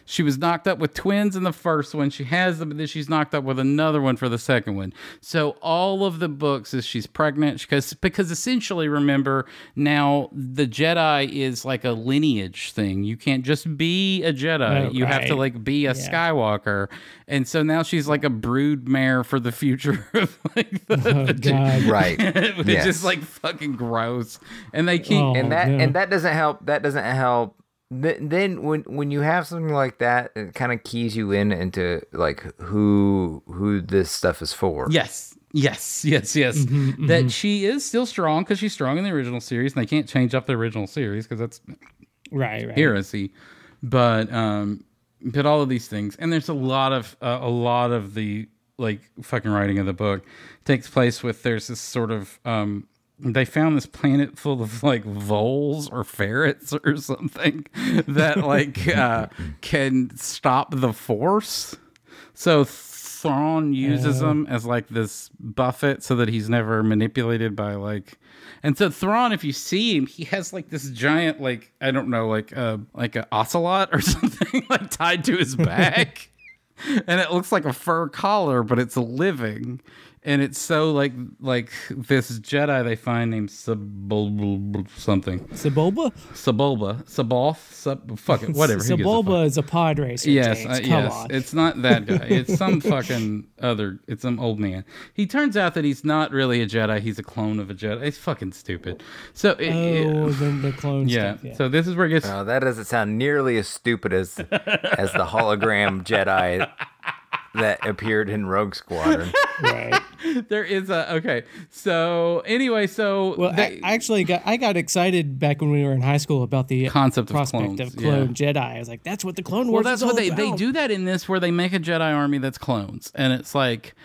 Speaker 3: She was knocked up with twins in the first one. She has them, but then she's knocked up with another one for the second one. So all of the books is she's pregnant because because essentially remember now the Jedi is like a lineage thing. You can't just be a Jedi.
Speaker 2: Oh,
Speaker 3: you have to like be a Skywalker. And so now she's like a brood mare for the future of like the,
Speaker 2: Oh
Speaker 3: the
Speaker 2: God.
Speaker 4: Right.
Speaker 3: which
Speaker 4: Yes.
Speaker 3: is like fucking gross. And they keep
Speaker 2: Oh,
Speaker 4: and that
Speaker 2: no.
Speaker 4: and that doesn't help. That doesn't help. Th- Then when when you have something like that, it kind of keys you in into like who who this stuff is for.
Speaker 3: Yes. Yes, yes, yes.
Speaker 2: Mm-hmm,
Speaker 3: that she is still strong because she's strong in the original series, and they can't change up the original series because that's
Speaker 2: Right, right.
Speaker 3: heresy. But um, but all of these things, and there's a lot of uh, a lot of the like fucking writing of the book takes place with there's this sort of um. They found this planet full of like voles or ferrets or something that like uh, can stop the force. So Thrawn uses them as like this buffet so that he's never manipulated by like and so Thrawn, if you see him, he has like this giant like I don't know, like uh like a ocelot or something like tied to his back. and it looks like a fur collar, but it's living. And it's so like like this Jedi they find named Sebulba something.
Speaker 2: Sebulba?
Speaker 3: Sebulba. C'baoth? Sub fuck it, whatever. who gives a fuck?
Speaker 2: Sebulba is a pod racer.
Speaker 3: Yes,
Speaker 2: James.
Speaker 3: uh,
Speaker 2: Come
Speaker 3: yes.
Speaker 2: on.
Speaker 3: It's not that guy. It's some fucking other. It's some old man. He turns out that he's not really a Jedi. He's a clone of a Jedi. It's fucking stupid. So it- it-
Speaker 2: oh, then the clone
Speaker 3: yeah.
Speaker 2: stuff. Yeah.
Speaker 3: So this is where it gets.
Speaker 4: Uh, that doesn't sound nearly as stupid as as the hologram Jedi that appeared in Rogue Squadron.
Speaker 2: right.
Speaker 3: there is a okay. So anyway, so
Speaker 2: Well,
Speaker 3: they-
Speaker 2: I, I actually got I got excited back when we were in high school about the
Speaker 3: Concept of clones,
Speaker 2: of clone
Speaker 3: yeah.
Speaker 2: Jedi. I was like, that's what the Clone Wars.
Speaker 3: well, that's
Speaker 2: is
Speaker 3: what
Speaker 2: all
Speaker 3: they they do that in this where they make a Jedi army that's clones, and it's like,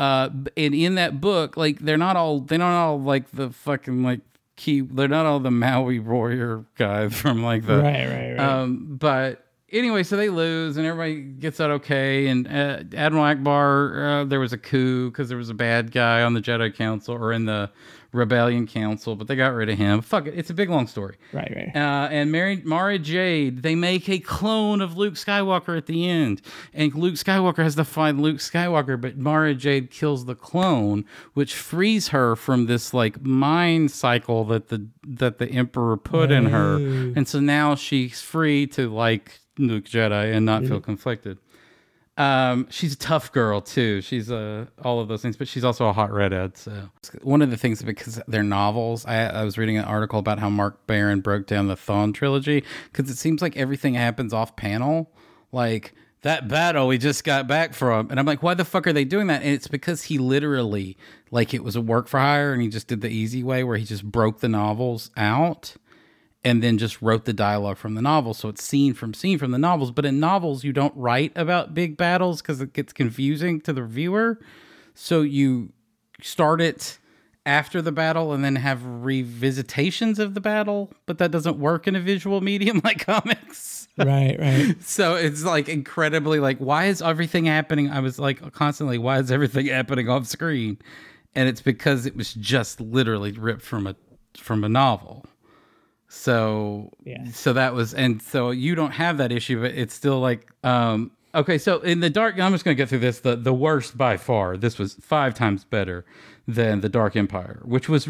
Speaker 3: uh, and in that book, like they're not all they're not all like the fucking like key. They're not all the Maui warrior guys from like the
Speaker 2: Right, right, right.
Speaker 3: Um, but anyway, so they lose, and everybody gets out okay. And uh, Admiral Ackbar, uh, there was a coup because there was a bad guy on the Jedi Council or in the Rebellion Council, but they got rid of him. Fuck it, it's a big long story.
Speaker 2: right, right.
Speaker 3: Uh, and Mary, Mara Jade, they make a clone of Luke Skywalker at the end. And Luke Skywalker has to find Luke Skywalker, but Mara Jade kills the clone, which frees her from this like mind cycle that the that the Emperor put in her. And so now she's free to like Luke Jedi and not feel conflicted. Um, she's a tough girl too. She's uh, all of those things, but she's also a hot redhead. So one of the things because they're novels. I, I was reading an article about how Mark Barron broke down the Thrawn trilogy because it seems like everything happens off panel. Like that battle we just got back from, and I'm like, why the fuck are they doing that? And it's because he literally like it was a work for hire, and he just did the easy way where he just broke the novels out and then just wrote the dialogue from the novel. So it's scene from scene from the novels. But in novels, you don't write about big battles because it gets confusing to the viewer. So you start it after the battle and then have revisitations of the battle, but that doesn't work in a visual medium like comics.
Speaker 2: Right, right.
Speaker 3: So it's like incredibly like, why is everything happening? I was like constantly, why is everything happening off screen? And it's because it was just literally ripped from a from a novel. So
Speaker 2: Yeah.
Speaker 3: so that was and so you don't have that issue, but it's still like um okay, so in the dark I'm just gonna get through this. The the worst by far, this was five times better than the Dark Empire, which was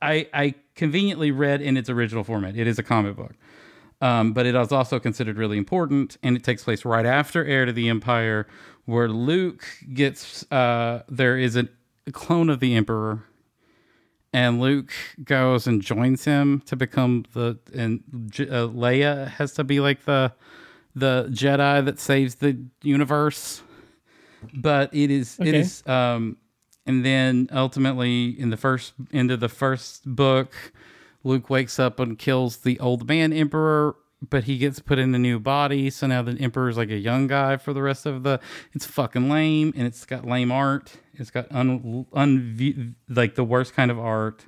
Speaker 3: I I conveniently read in its original format. It is a comic book. Um, but it is also considered really important, and it takes place right after Heir to the Empire, where Luke gets uh, there is a clone of the Emperor, and Luke goes and joins him to become the and uh, Leia has to be like the the Jedi that saves the universe. But it is it
Speaker 2: Okay.
Speaker 3: is um and then ultimately in the first end of the first book, Luke wakes up and kills the old man emperor, but he gets put in a new body, so now the emperor's like a young guy for the rest of the it's fucking lame and it's got lame art. It's got un, un like the worst kind of art.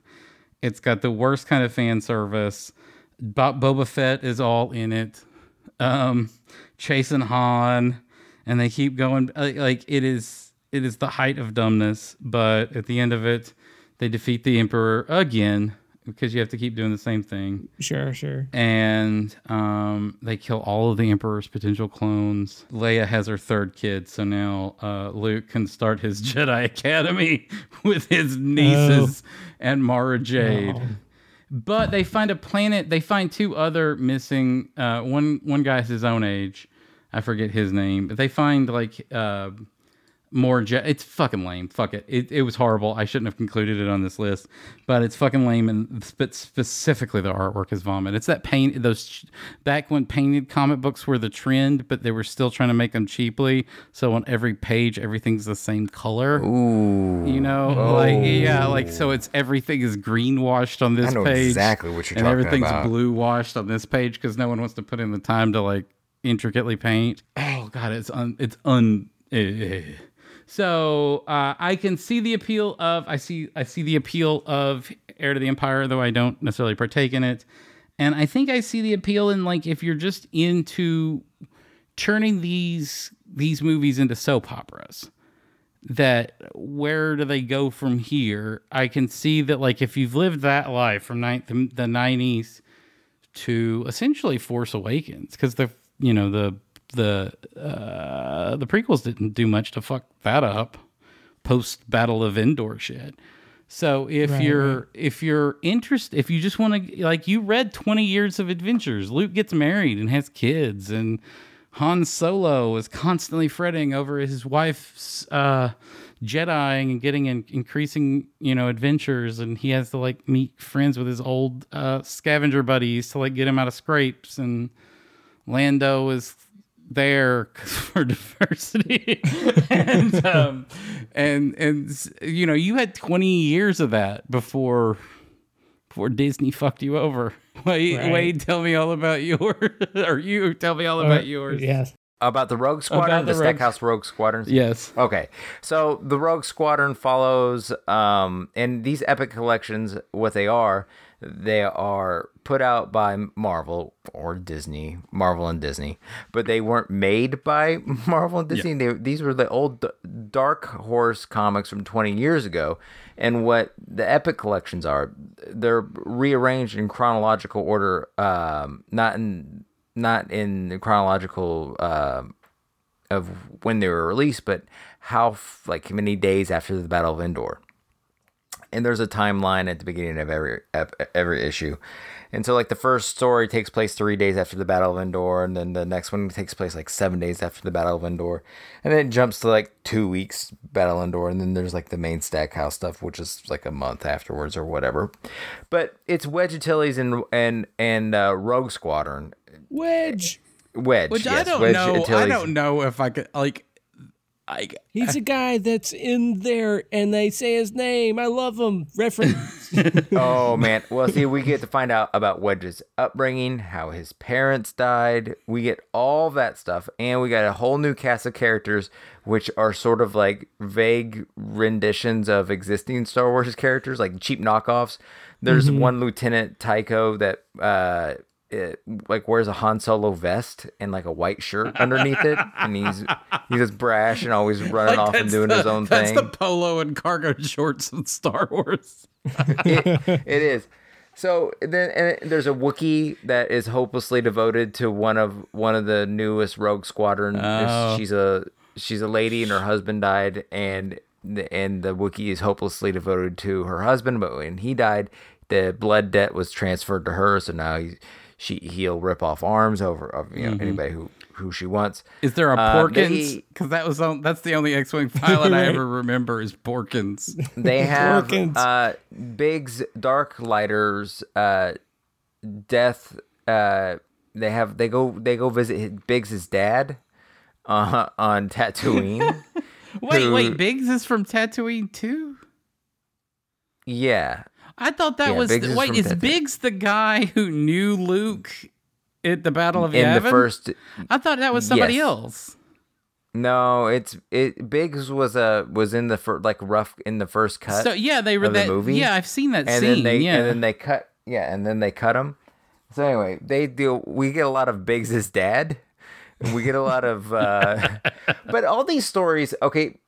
Speaker 3: It's got the worst kind of fan service. Bo- Boba Fett is all in it. Um, chasing Han, and they keep going. uh, Like it is, it is the height of dumbness. But at the end of it, they defeat the Emperor again because you have to keep doing the same thing
Speaker 2: Sure, sure.
Speaker 3: and um, they kill all of the Emperor's potential clones. Leia has her third kid, so now uh, Luke can start his Jedi Academy with his nieces and Mara Jade.
Speaker 2: Oh.
Speaker 3: But they find a planet. They find two other missing. Uh, one one guy's his own age. I forget his name, but they find like uh, more Je- it's fucking lame fuck it. it it was horrible i shouldn't have concluded it on this list but it's fucking lame and but specifically the artwork is vomit it's that paint those ch- back when painted comic books were the trend but they were still trying to make them cheaply so on every page everything's the same color
Speaker 4: Ooh.
Speaker 3: you know like yeah like so it's everything is green washed on this
Speaker 4: I know
Speaker 3: page
Speaker 4: exactly what you're
Speaker 3: and
Speaker 4: talking
Speaker 3: everything's
Speaker 4: about.
Speaker 3: blue washed on this page because no one wants to put in the time to like intricately paint oh god it's un it's un eh. So uh, I can see the appeal of I see I see the appeal of Heir to the Empire, though I don't necessarily partake in it. And I think I see the appeal in like if you're just into turning these these movies into soap operas that where do they go from here i can see that like if you've lived that life from ni- the, the 90s to essentially force awakens because the you know the the uh the prequels didn't do much to fuck that up post battle of endor shit so if
Speaker 2: Right,
Speaker 3: you're if you're interested if you just want to like you read 20 years of adventures luke gets married and has kids and Han Solo is constantly fretting over his wife's uh, Jediing and getting in, increasing, you know, adventures, and he has to like meet friends with his old uh, scavenger buddies to like get him out of scrapes. And Lando is there 'cause for diversity, and um, and and you know, you had twenty years of that before before Disney fucked you over. Wade,
Speaker 2: Right.
Speaker 3: Wade, tell me all about yours, or you tell me all about yours.
Speaker 2: Yes.
Speaker 4: About the Rogue Squadron,
Speaker 3: About
Speaker 4: the,
Speaker 3: the Rogue-
Speaker 4: Stackpole Rogue Squadron.
Speaker 3: Yes.
Speaker 4: Okay, so the Rogue Squadron follows, um, and these epic collections, what they are, they are put out by Marvel or Disney, Marvel and Disney, but they weren't made by Marvel and Disney. They, these were the old Dark Horse comics from 20 years ago, and what the epic collections are, they're rearranged in chronological order, um, not in not in the chronological. um of when they were released, but how like many days after the Battle of Endor. And there's a timeline at the beginning of every every issue. And so like the first story takes place 3 days after the Battle of Endor and then the next one takes place like 7 days after the Battle of Endor. And then it jumps to like 2 weeks Battle of Endor and then there's like the main Stackpole stuff which is like a month afterwards or whatever. But it's Wedge Antilles and and and uh, Rogue Squadron.
Speaker 2: Wedge.
Speaker 4: Wedge.
Speaker 3: Which I don't
Speaker 4: Wedge
Speaker 3: know. I don't know if I could like. I
Speaker 2: He's a guy that's in there and they say his name. I love him. Reference.
Speaker 4: Oh man. Well, see, we get to find out about Wedge's upbringing, how his parents died. We get all that stuff, and we got a whole new cast of characters, which are sort of like vague renditions of existing Star Wars characters, like cheap knockoffs. There's one Lieutenant Tycho that uh, it, like wears a Han Solo vest and like a white shirt underneath it, and he's he's just brash and always running off and doing
Speaker 3: the,
Speaker 4: his own
Speaker 3: that's
Speaker 4: thing.
Speaker 3: the polo and cargo shorts in Star Wars.
Speaker 4: it, it is. So then and there's a Wookiee that is hopelessly devoted to one of one of the newest Rogue Squadron.
Speaker 3: Oh.
Speaker 4: She's a she's a lady and her husband died and and the Wookiee is hopelessly devoted to her husband. But when he died, the blood debt was transferred to her. So now he, she he'll rip off arms over of you know anybody who who she wants.
Speaker 3: Is there a
Speaker 4: Uh,
Speaker 3: Porkins?
Speaker 4: they-
Speaker 3: Because that was on, that's the only X-wing pilot I ever remember is Porkins.
Speaker 4: They have
Speaker 2: Porkins.
Speaker 4: uh, Biggs Darklighter's uh, death. Uh, they have they go they go visit his, Biggs's dad uh, on Tatooine.
Speaker 3: Wait,
Speaker 4: Who-
Speaker 3: wait, Biggs is from Tatooine too.
Speaker 4: yeah,
Speaker 3: I thought that
Speaker 4: Yeah,
Speaker 3: was
Speaker 4: Biggs is
Speaker 3: wait.
Speaker 4: from
Speaker 3: Is Biggs the guy who knew Luke at the Battle of
Speaker 4: in
Speaker 3: Yavin?
Speaker 4: the first.
Speaker 3: I thought that was somebody
Speaker 4: Yes.
Speaker 3: else.
Speaker 4: No, it's it. Biggs was a was in the fir- like rough in the first cut.
Speaker 3: So yeah, they were
Speaker 4: of the movie?
Speaker 3: Yeah, I've seen that
Speaker 4: and
Speaker 3: scene.
Speaker 4: then they
Speaker 3: yeah,
Speaker 4: and then they cut yeah and then they cut him so anyway they do we get a lot of biggs's dad we get a lot of uh but all these stories okay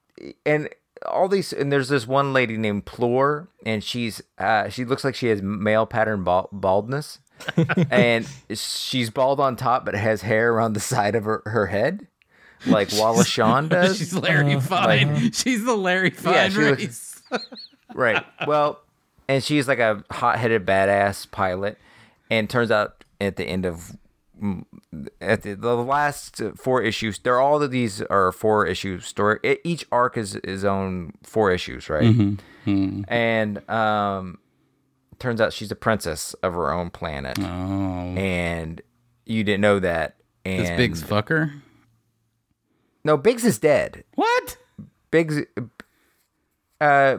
Speaker 4: and all these and there's this one lady named Plourr and she's uh she looks like she has male pattern baldness. And she's bald on top but has hair around the side of her, her head like Wallace Shawn does.
Speaker 3: She's Larry Fine. She's the Larry Fine
Speaker 4: Yeah, she looks- right. Well, and she's like a hot-headed badass pilot, and turns out at the end of at the, the last four issues, they're all of these are four issue story. e- Each arc is his own four issues, right? And um, turns out she's a princess of her own planet,
Speaker 3: Oh,
Speaker 4: and you didn't know that. And
Speaker 3: this Biggs fucker.
Speaker 4: no, Biggs is dead.
Speaker 3: What?
Speaker 4: Biggs, uh,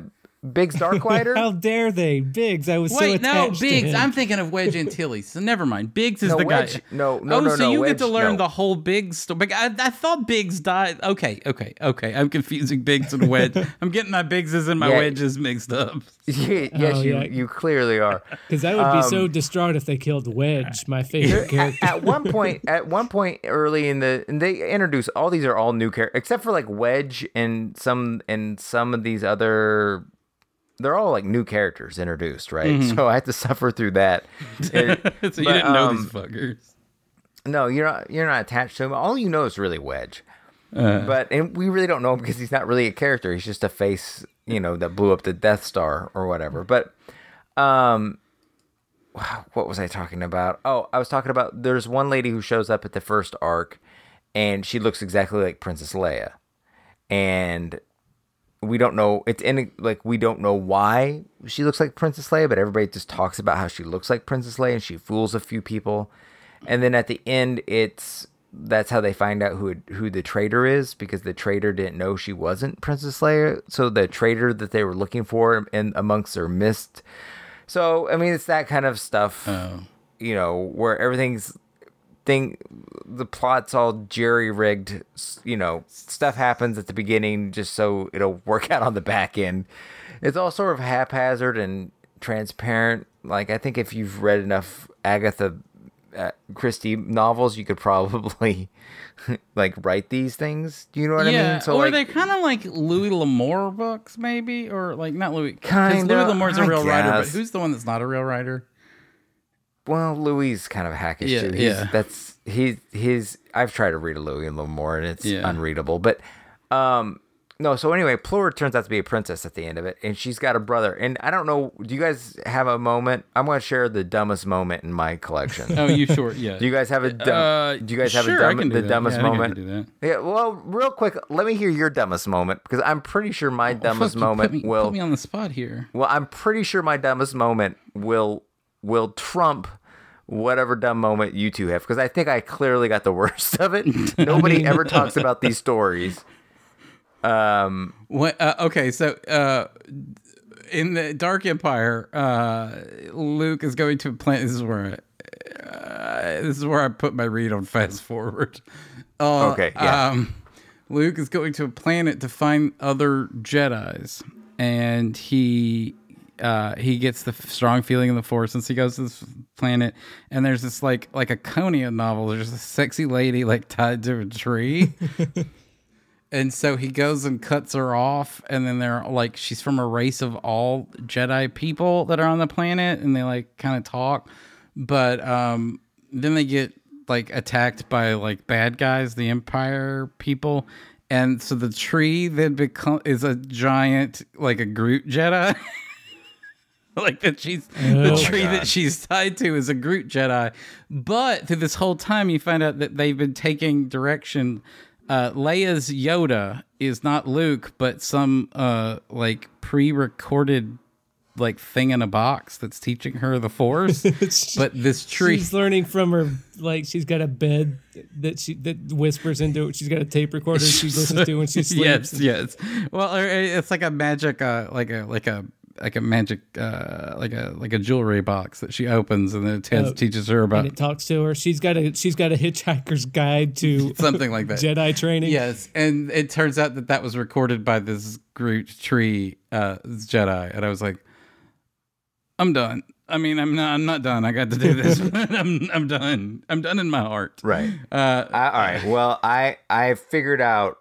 Speaker 4: Biggs Darklighter.
Speaker 2: How dare they? Biggs, I was so
Speaker 3: Wait, no,
Speaker 2: attached to
Speaker 3: Biggs.
Speaker 2: him.
Speaker 3: I'm thinking of Wedge Antilles. So never mind. Biggs is
Speaker 4: No,
Speaker 3: the
Speaker 4: Wedge-
Speaker 3: guy.
Speaker 4: no, no, no.
Speaker 3: oh,
Speaker 4: no,
Speaker 3: so
Speaker 4: no,
Speaker 3: you
Speaker 4: Wedge,
Speaker 3: get to learn
Speaker 4: no.
Speaker 3: the whole Biggs story. I, I thought Biggs died. Okay, okay, okay. I'm confusing Biggs and Wedge. I'm getting my Biggses and my
Speaker 4: Yeah.
Speaker 3: Wedges mixed up.
Speaker 4: Yeah, yes,
Speaker 2: Oh,
Speaker 4: you
Speaker 2: yeah.
Speaker 4: you clearly are.
Speaker 2: Because I would be
Speaker 4: Um,
Speaker 2: so distraught if they killed Wedge, my favorite
Speaker 4: at, at one point, at one point early in the, and they introduce all these are all new characters except for like Wedge and some and some of these other. They're all like new characters introduced, right? So I had to suffer through that. It-
Speaker 3: so you didn't know
Speaker 4: um,
Speaker 3: these fuckers.
Speaker 4: No, you're not. You're not attached to him. All you know is really Wedge.
Speaker 3: Uh.
Speaker 4: but and we really don't know him because he's not really a character. He's just a face, you know, that blew up the Death Star or whatever. But, um, what was I talking about? Oh, I was talking about there's one lady who shows up at the first arc, and she looks exactly like Princess Leia, and we don't know it's in like we don't know why she looks like Princess Leia, but everybody just talks about how she looks like Princess Leia and she fools a few people. And then at the end it's that's how they find out who who the traitor is because the traitor didn't know she wasn't Princess Leia. So the traitor that they were looking for and amongst their mist. So I mean it's that kind of stuff.
Speaker 3: Oh.
Speaker 4: You know, where everything's thing the plot's all jerry rigged you know stuff happens at the beginning just so it'll work out on the back end. It's all sort of haphazard and transparent. Like i think if you've read enough agatha uh, christie novels you could probably like write these things. Do you know what
Speaker 3: yeah,
Speaker 4: i mean?
Speaker 3: Or
Speaker 4: like,
Speaker 3: they're kind of like Louis L'Amour books, maybe, or like not Louis.
Speaker 4: Kinda,
Speaker 3: Louis L'Amour's a real writer, but who's the one that's not a real writer?
Speaker 4: Well louis is kind of hackish
Speaker 3: Yeah,
Speaker 4: too He's,
Speaker 3: yeah.
Speaker 4: that's he his i've tried to read a louis a little more and it's
Speaker 3: Yeah.
Speaker 4: unreadable but um no, so anyway, Plura turns out to be a princess at the end of it, and she's got a brother. And I don't know, do you guys have a moment? I'm going to share the dumbest moment in my collection.
Speaker 3: Oh, you sure? Yeah.
Speaker 4: Do you guys have a dumb,
Speaker 3: Uh,
Speaker 4: do you guys have
Speaker 3: sure,
Speaker 4: a dumb, the
Speaker 3: that.
Speaker 4: dumbest
Speaker 3: Yeah, I
Speaker 4: moment?
Speaker 3: can do that.
Speaker 4: Yeah, well, real quick, let me hear your dumbest moment because I'm pretty sure my dumbest
Speaker 3: Fuck, you
Speaker 4: moment
Speaker 3: put me,
Speaker 4: will
Speaker 3: put me on the spot here.
Speaker 4: Well, I'm pretty sure my dumbest moment will will trump whatever dumb moment you two have because I think I clearly got the worst of it. Nobody ever talks about these stories. Um,
Speaker 3: What? Uh, okay, so uh, in the Dark Empire, uh, Luke is going to a planet. This is where I, uh, this is where I put my read on fast forward. Uh,
Speaker 4: Okay, yeah.
Speaker 3: Um, Luke is going to a planet to find other Jedi's, and he uh, he gets the strong feeling of the Force since he goes to this planet. And there's this like like a Conan novel. There's a sexy lady like tied to a tree. And so he goes and cuts her off, and then they're like, she's from a race of all Jedi people that are on the planet, and they like kind of talk, but um, then they get like attacked by like bad guys, the Empire people, and so the tree then become is a giant like a Groot Jedi. like that she's the
Speaker 2: Oh.
Speaker 3: tree that she's tied to is a Groot Jedi. But through this whole time, you find out that they've been taking direction. Uh, Leia's Yoda is not Luke, but some uh, like pre-recorded like thing in a box that's teaching her the Force. but this tree,
Speaker 2: She's learning from her like she's got a bed that she that whispers into it. She's got a tape recorder she listens to when she sleeps.
Speaker 3: yes, yes. Well, it's like a magic, uh, like a like a like a magic, uh, like a like a jewelry box that she opens, and then it tells-
Speaker 2: Oh,
Speaker 3: teaches her about
Speaker 2: And it talks to her. She's got a she's got a hitchhiker's guide to
Speaker 3: something like that.
Speaker 2: Jedi training.
Speaker 3: Yes, and it turns out that that was recorded by this Groot tree uh, Jedi, and I was like, I'm done. I mean, I'm not. I'm not done. I got to do this. I'm. I'm done. I'm done in my heart.
Speaker 4: right.
Speaker 3: Uh,
Speaker 4: I, all right. Well, I I figured out.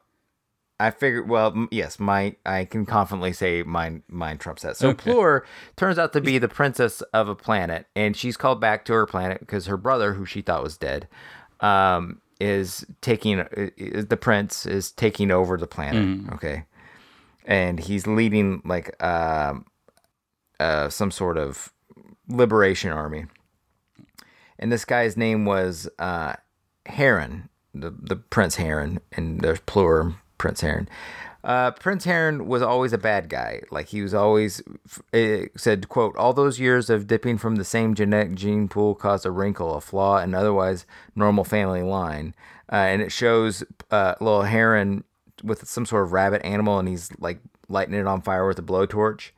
Speaker 4: I figured. Well, yes, my I can confidently say mine mine trumps that. So
Speaker 3: Okay.
Speaker 4: Plourr turns out to be the princess of a planet, and she's called back to her planet because her brother, who she thought was dead, um, is taking i- i- the prince is taking over the planet. Okay, and he's leading like um, uh, some sort of liberation army. And this guy's name was uh, Harran, the, the Prince Harran, and there's plural Prince Harran. Uh, Prince Harran was always a bad guy. Like he was always it said, "quote All those years of dipping from the same genetic gene pool caused a wrinkle, a flaw, in otherwise normal family line." Uh, and it shows uh, little Harran with some sort of rabbit animal, and he's like lighting it on fire with a blowtorch.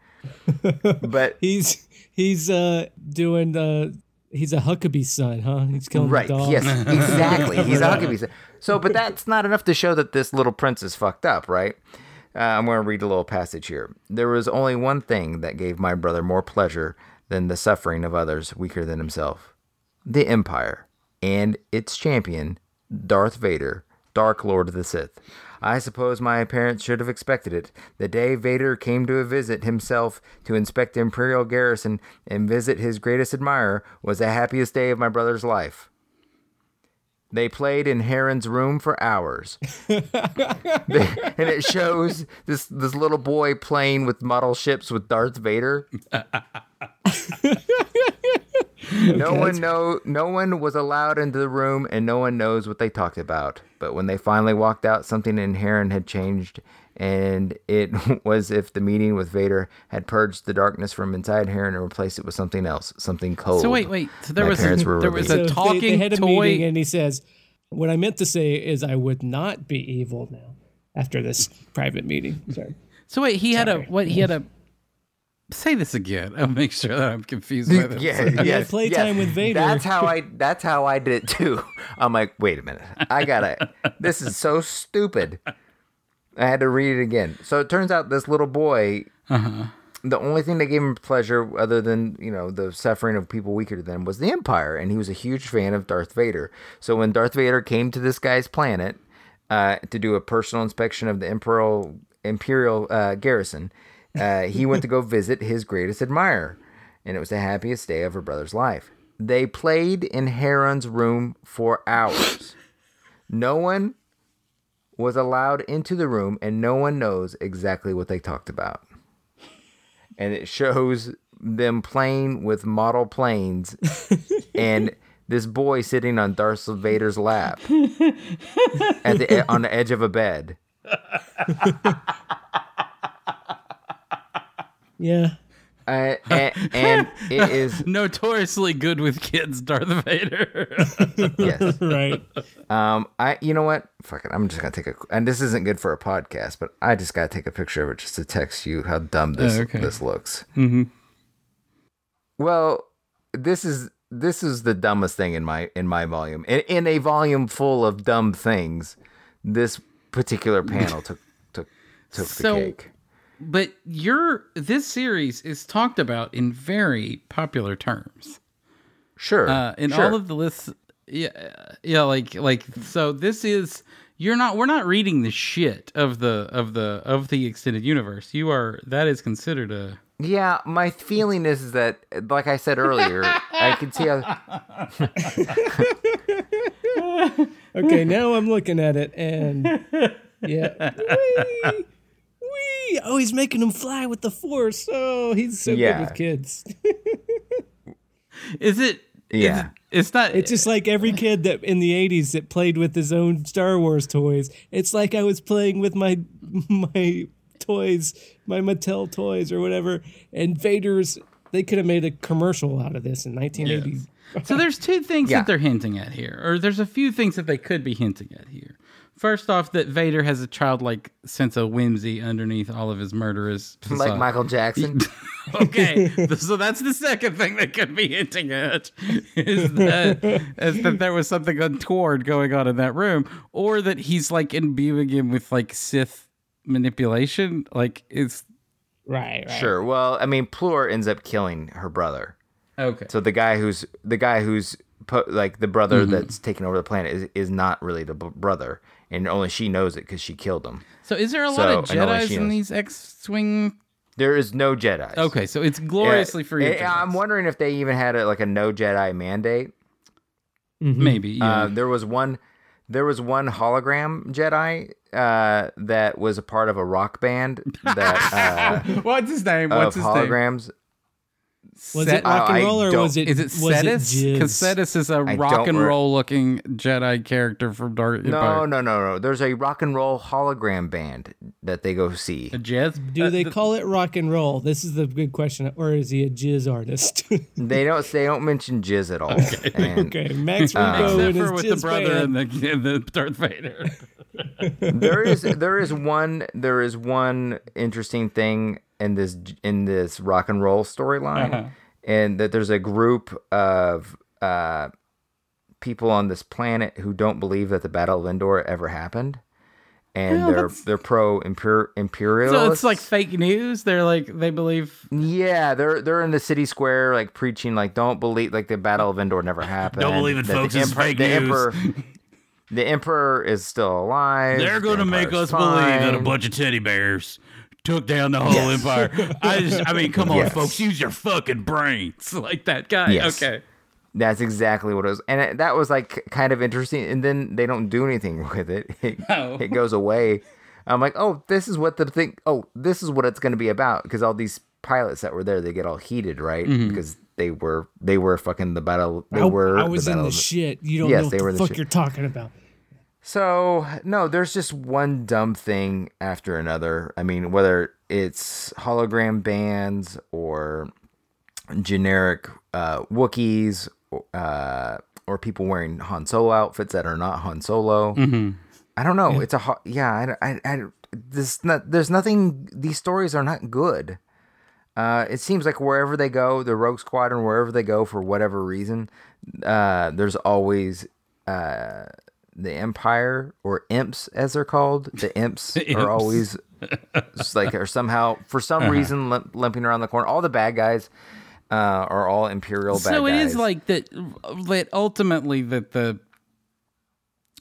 Speaker 4: but
Speaker 2: He's he's uh doing the he's a Huckabee son, huh? He's killing
Speaker 4: Right.
Speaker 2: the dog. Right?
Speaker 4: Yes, exactly. He's a Huckabee. So, but that's not enough to show that this little prince is fucked up, right? Uh, I'm going to read a little passage here. There was only one thing that gave my brother more pleasure than the suffering of others weaker than himself the Empire and its champion, Darth Vader, Dark Lord of the Sith. I suppose my parents should have expected it. The day Vader came to a visit himself to inspect the Imperial garrison and visit his greatest admirer was the happiest day of my brother's life. They played in Harran's room for hours. and it shows this this little boy playing with model ships with Darth Vader. no one know no one was allowed into the room and no one knows what they talked about. But when they finally walked out, something in Harran had changed and it was if the meeting with Vader had purged the darkness from inside Harran and replaced it with something else, something cold.
Speaker 3: so wait, wait. So there
Speaker 4: My
Speaker 3: was
Speaker 4: parents
Speaker 3: a,
Speaker 4: were
Speaker 3: there was a
Speaker 2: they-
Speaker 3: talking
Speaker 2: they, had a
Speaker 3: toy.
Speaker 2: meeting and he says, What I meant to say is I would not be evil now after this private meeting. Sorry.
Speaker 3: So wait, he had a what? He had a. Say this again. I'll make sure that I'm confused by this.
Speaker 4: Yeah,
Speaker 2: had
Speaker 4: yes,
Speaker 2: playtime
Speaker 4: yes.
Speaker 2: with Vader.
Speaker 4: That's how I. That's how I did it too. I'm like, wait a minute, I gotta. This is so stupid. I had to read it again. So it turns out this little boy. The only thing that gave him pleasure, other than you know the suffering of people weaker than him, was the Empire, and he was a huge fan of Darth Vader. So when Darth Vader came to this guy's planet uh, to do a personal inspection of the Imperial Imperial uh, garrison, uh, he went to go visit his greatest admirer, and it was the happiest day of her brother's life. They played in Harran's room for hours. No one was allowed into the room, and no one knows exactly what they talked about. And it shows them playing with model planes, and this boy sitting on Darth Vader's lap at the on the edge of a bed.
Speaker 2: Yeah.
Speaker 4: Uh, and, and it is
Speaker 3: Notoriously good with kids, Darth Vader.
Speaker 4: yes.
Speaker 2: Right.
Speaker 4: Um, I you know what? Fuck it. I'm just gonna take a and this isn't good for a podcast, but I just gotta take a picture of it just to text you how dumb this
Speaker 3: Oh, okay.
Speaker 4: this looks. Mm-hmm. Well, this is this is the dumbest thing in my in my volume. In, in a volume full of dumb things, this particular panel took took took
Speaker 3: So-
Speaker 4: the cake.
Speaker 3: But your this series is talked about in very popular terms.
Speaker 4: Sure.
Speaker 3: Uh, in
Speaker 4: sure.
Speaker 3: all of the lists, yeah, yeah, like like so. This is you're not. We're not reading the shit of the of the of the extended universe. You are. That is considered a.
Speaker 4: Yeah, my feeling is, is that, like I said earlier, I can see how.
Speaker 2: Okay, now I'm looking at it and yeah. Whee! Whee! Oh, he's making them fly with the force. Oh, he's so
Speaker 4: Yeah.
Speaker 2: good with kids.
Speaker 3: Is it?
Speaker 4: Yeah.
Speaker 3: it- it's not.
Speaker 2: It's just like every kid that in the 80s that played with his own Star Wars toys. It's like I was playing with my my toys, my Mattel toys or whatever. And Vader's they could have made a commercial out of this in 1980s.
Speaker 3: So there's two things
Speaker 4: Yeah.
Speaker 3: that they're hinting at here, or there's a few things that they could be hinting at here. First off, that Vader has a childlike sense of whimsy underneath all of his murderous.
Speaker 4: like. Michael Jackson.
Speaker 3: okay, so that's the second thing that could be hinting at is that is that there was something untoward going on in that room, or that he's like imbuing him with like Sith manipulation. Like it's
Speaker 2: Right, right.
Speaker 4: Sure. Well, I mean, Plourr ends up killing her brother.
Speaker 3: okay.
Speaker 4: So the guy who's the guy who's po- like the brother
Speaker 3: Mm-hmm.
Speaker 4: that's taken over the planet is, is not really the b- brother, and only she knows it because she killed him.
Speaker 3: So is there a lot of Jedi's in these X-wing?
Speaker 4: There is no Jedi.
Speaker 3: Okay, so it's gloriously free. of
Speaker 4: I'm wondering if they even had a, like a no Jedi mandate.
Speaker 3: maybe. Yeah.
Speaker 4: Uh, there was one. There was one hologram Jedi uh, that was a part of a rock band that uh,
Speaker 3: What's his name?
Speaker 4: of
Speaker 3: What's his name?
Speaker 4: Holograms.
Speaker 2: Was
Speaker 3: Set-
Speaker 2: it rock and
Speaker 4: I
Speaker 2: roll or
Speaker 4: don't-
Speaker 2: was it
Speaker 3: Is it
Speaker 2: was
Speaker 3: Cetus?
Speaker 2: it
Speaker 3: Because
Speaker 2: jizz?
Speaker 3: Cetus is a
Speaker 4: I
Speaker 3: rock
Speaker 4: don't
Speaker 3: and
Speaker 4: re-
Speaker 3: roll looking Jedi character from Dark
Speaker 4: No,
Speaker 3: Empire.
Speaker 4: no, no, no. There's a rock and roll hologram band that they go see.
Speaker 3: A jazz?
Speaker 2: Do they call it rock and roll? This is the good question. Or is he a jizz artist?
Speaker 4: They don't. They don't mention jizz at all. And
Speaker 2: okay, Max
Speaker 4: Uh,
Speaker 2: Rebo
Speaker 3: Except
Speaker 2: and his
Speaker 3: for with the
Speaker 2: jizz
Speaker 3: brother
Speaker 2: band.
Speaker 3: and the, and the Darth Vader.
Speaker 4: there is there is one there is one interesting thing in this in this rock and roll storyline,
Speaker 3: Uh-huh.
Speaker 4: and that there's a group of uh, people on this planet who don't believe that the Battle of Endor ever happened, and
Speaker 3: Well,
Speaker 4: they're
Speaker 3: that's-
Speaker 4: they're pro imperial
Speaker 3: so it's like fake news. They're like they believe.
Speaker 4: Yeah, they're they're in the city square like preaching like don't believe like the Battle of Endor never happened.
Speaker 3: Don't believe it,
Speaker 4: that the
Speaker 3: folks, it's
Speaker 4: emperor-
Speaker 3: fake
Speaker 4: the
Speaker 3: news.
Speaker 4: Emperor, the emperor is still alive.
Speaker 3: They're
Speaker 4: the
Speaker 3: going to make
Speaker 4: empire's
Speaker 3: us believe that a bunch of teddy bears took down the whole empire. I just, I mean, come on,
Speaker 4: Yes.
Speaker 3: folks, use your fucking brains like that guy.
Speaker 4: Yes.
Speaker 3: Okay.
Speaker 4: That's exactly what it was, and it, that was like kind of interesting. And then they don't do anything with it; it,
Speaker 3: No.
Speaker 4: it goes away. I'm like, oh, this is what the thing. Oh, this is what it's going to be about because all these pilots that were there, they get all heated, right?
Speaker 3: Mm-hmm.
Speaker 4: Because they were they were fucking the battle. They
Speaker 2: I,
Speaker 4: were.
Speaker 2: I was
Speaker 4: the
Speaker 2: in
Speaker 4: battle
Speaker 2: the
Speaker 4: of-
Speaker 2: shit. You don't
Speaker 4: Yes,
Speaker 2: know
Speaker 4: they
Speaker 2: what
Speaker 4: were
Speaker 2: the
Speaker 4: the
Speaker 2: fuck
Speaker 4: shit.
Speaker 2: you're talking about.
Speaker 4: So no, there's just one dumb thing after another. I mean, whether it's hologram bands or generic uh, Wookiees, uh, or people wearing Han Solo outfits that are not Han Solo. I don't know. It's a ho- yeah. I, I, I this not there's nothing. These stories are not good. Uh, it seems like wherever they go, the Rogue Squadron, wherever they go for whatever reason, uh, there's always uh, the Empire or Imps, as they're called. The Imps
Speaker 3: Imps.
Speaker 4: are always like are somehow for some
Speaker 3: Uh-huh.
Speaker 4: reason limp, limping around the corner. All the bad guys uh, are all Imperial bad
Speaker 3: So it
Speaker 4: guys.
Speaker 3: is like that. That ultimately that the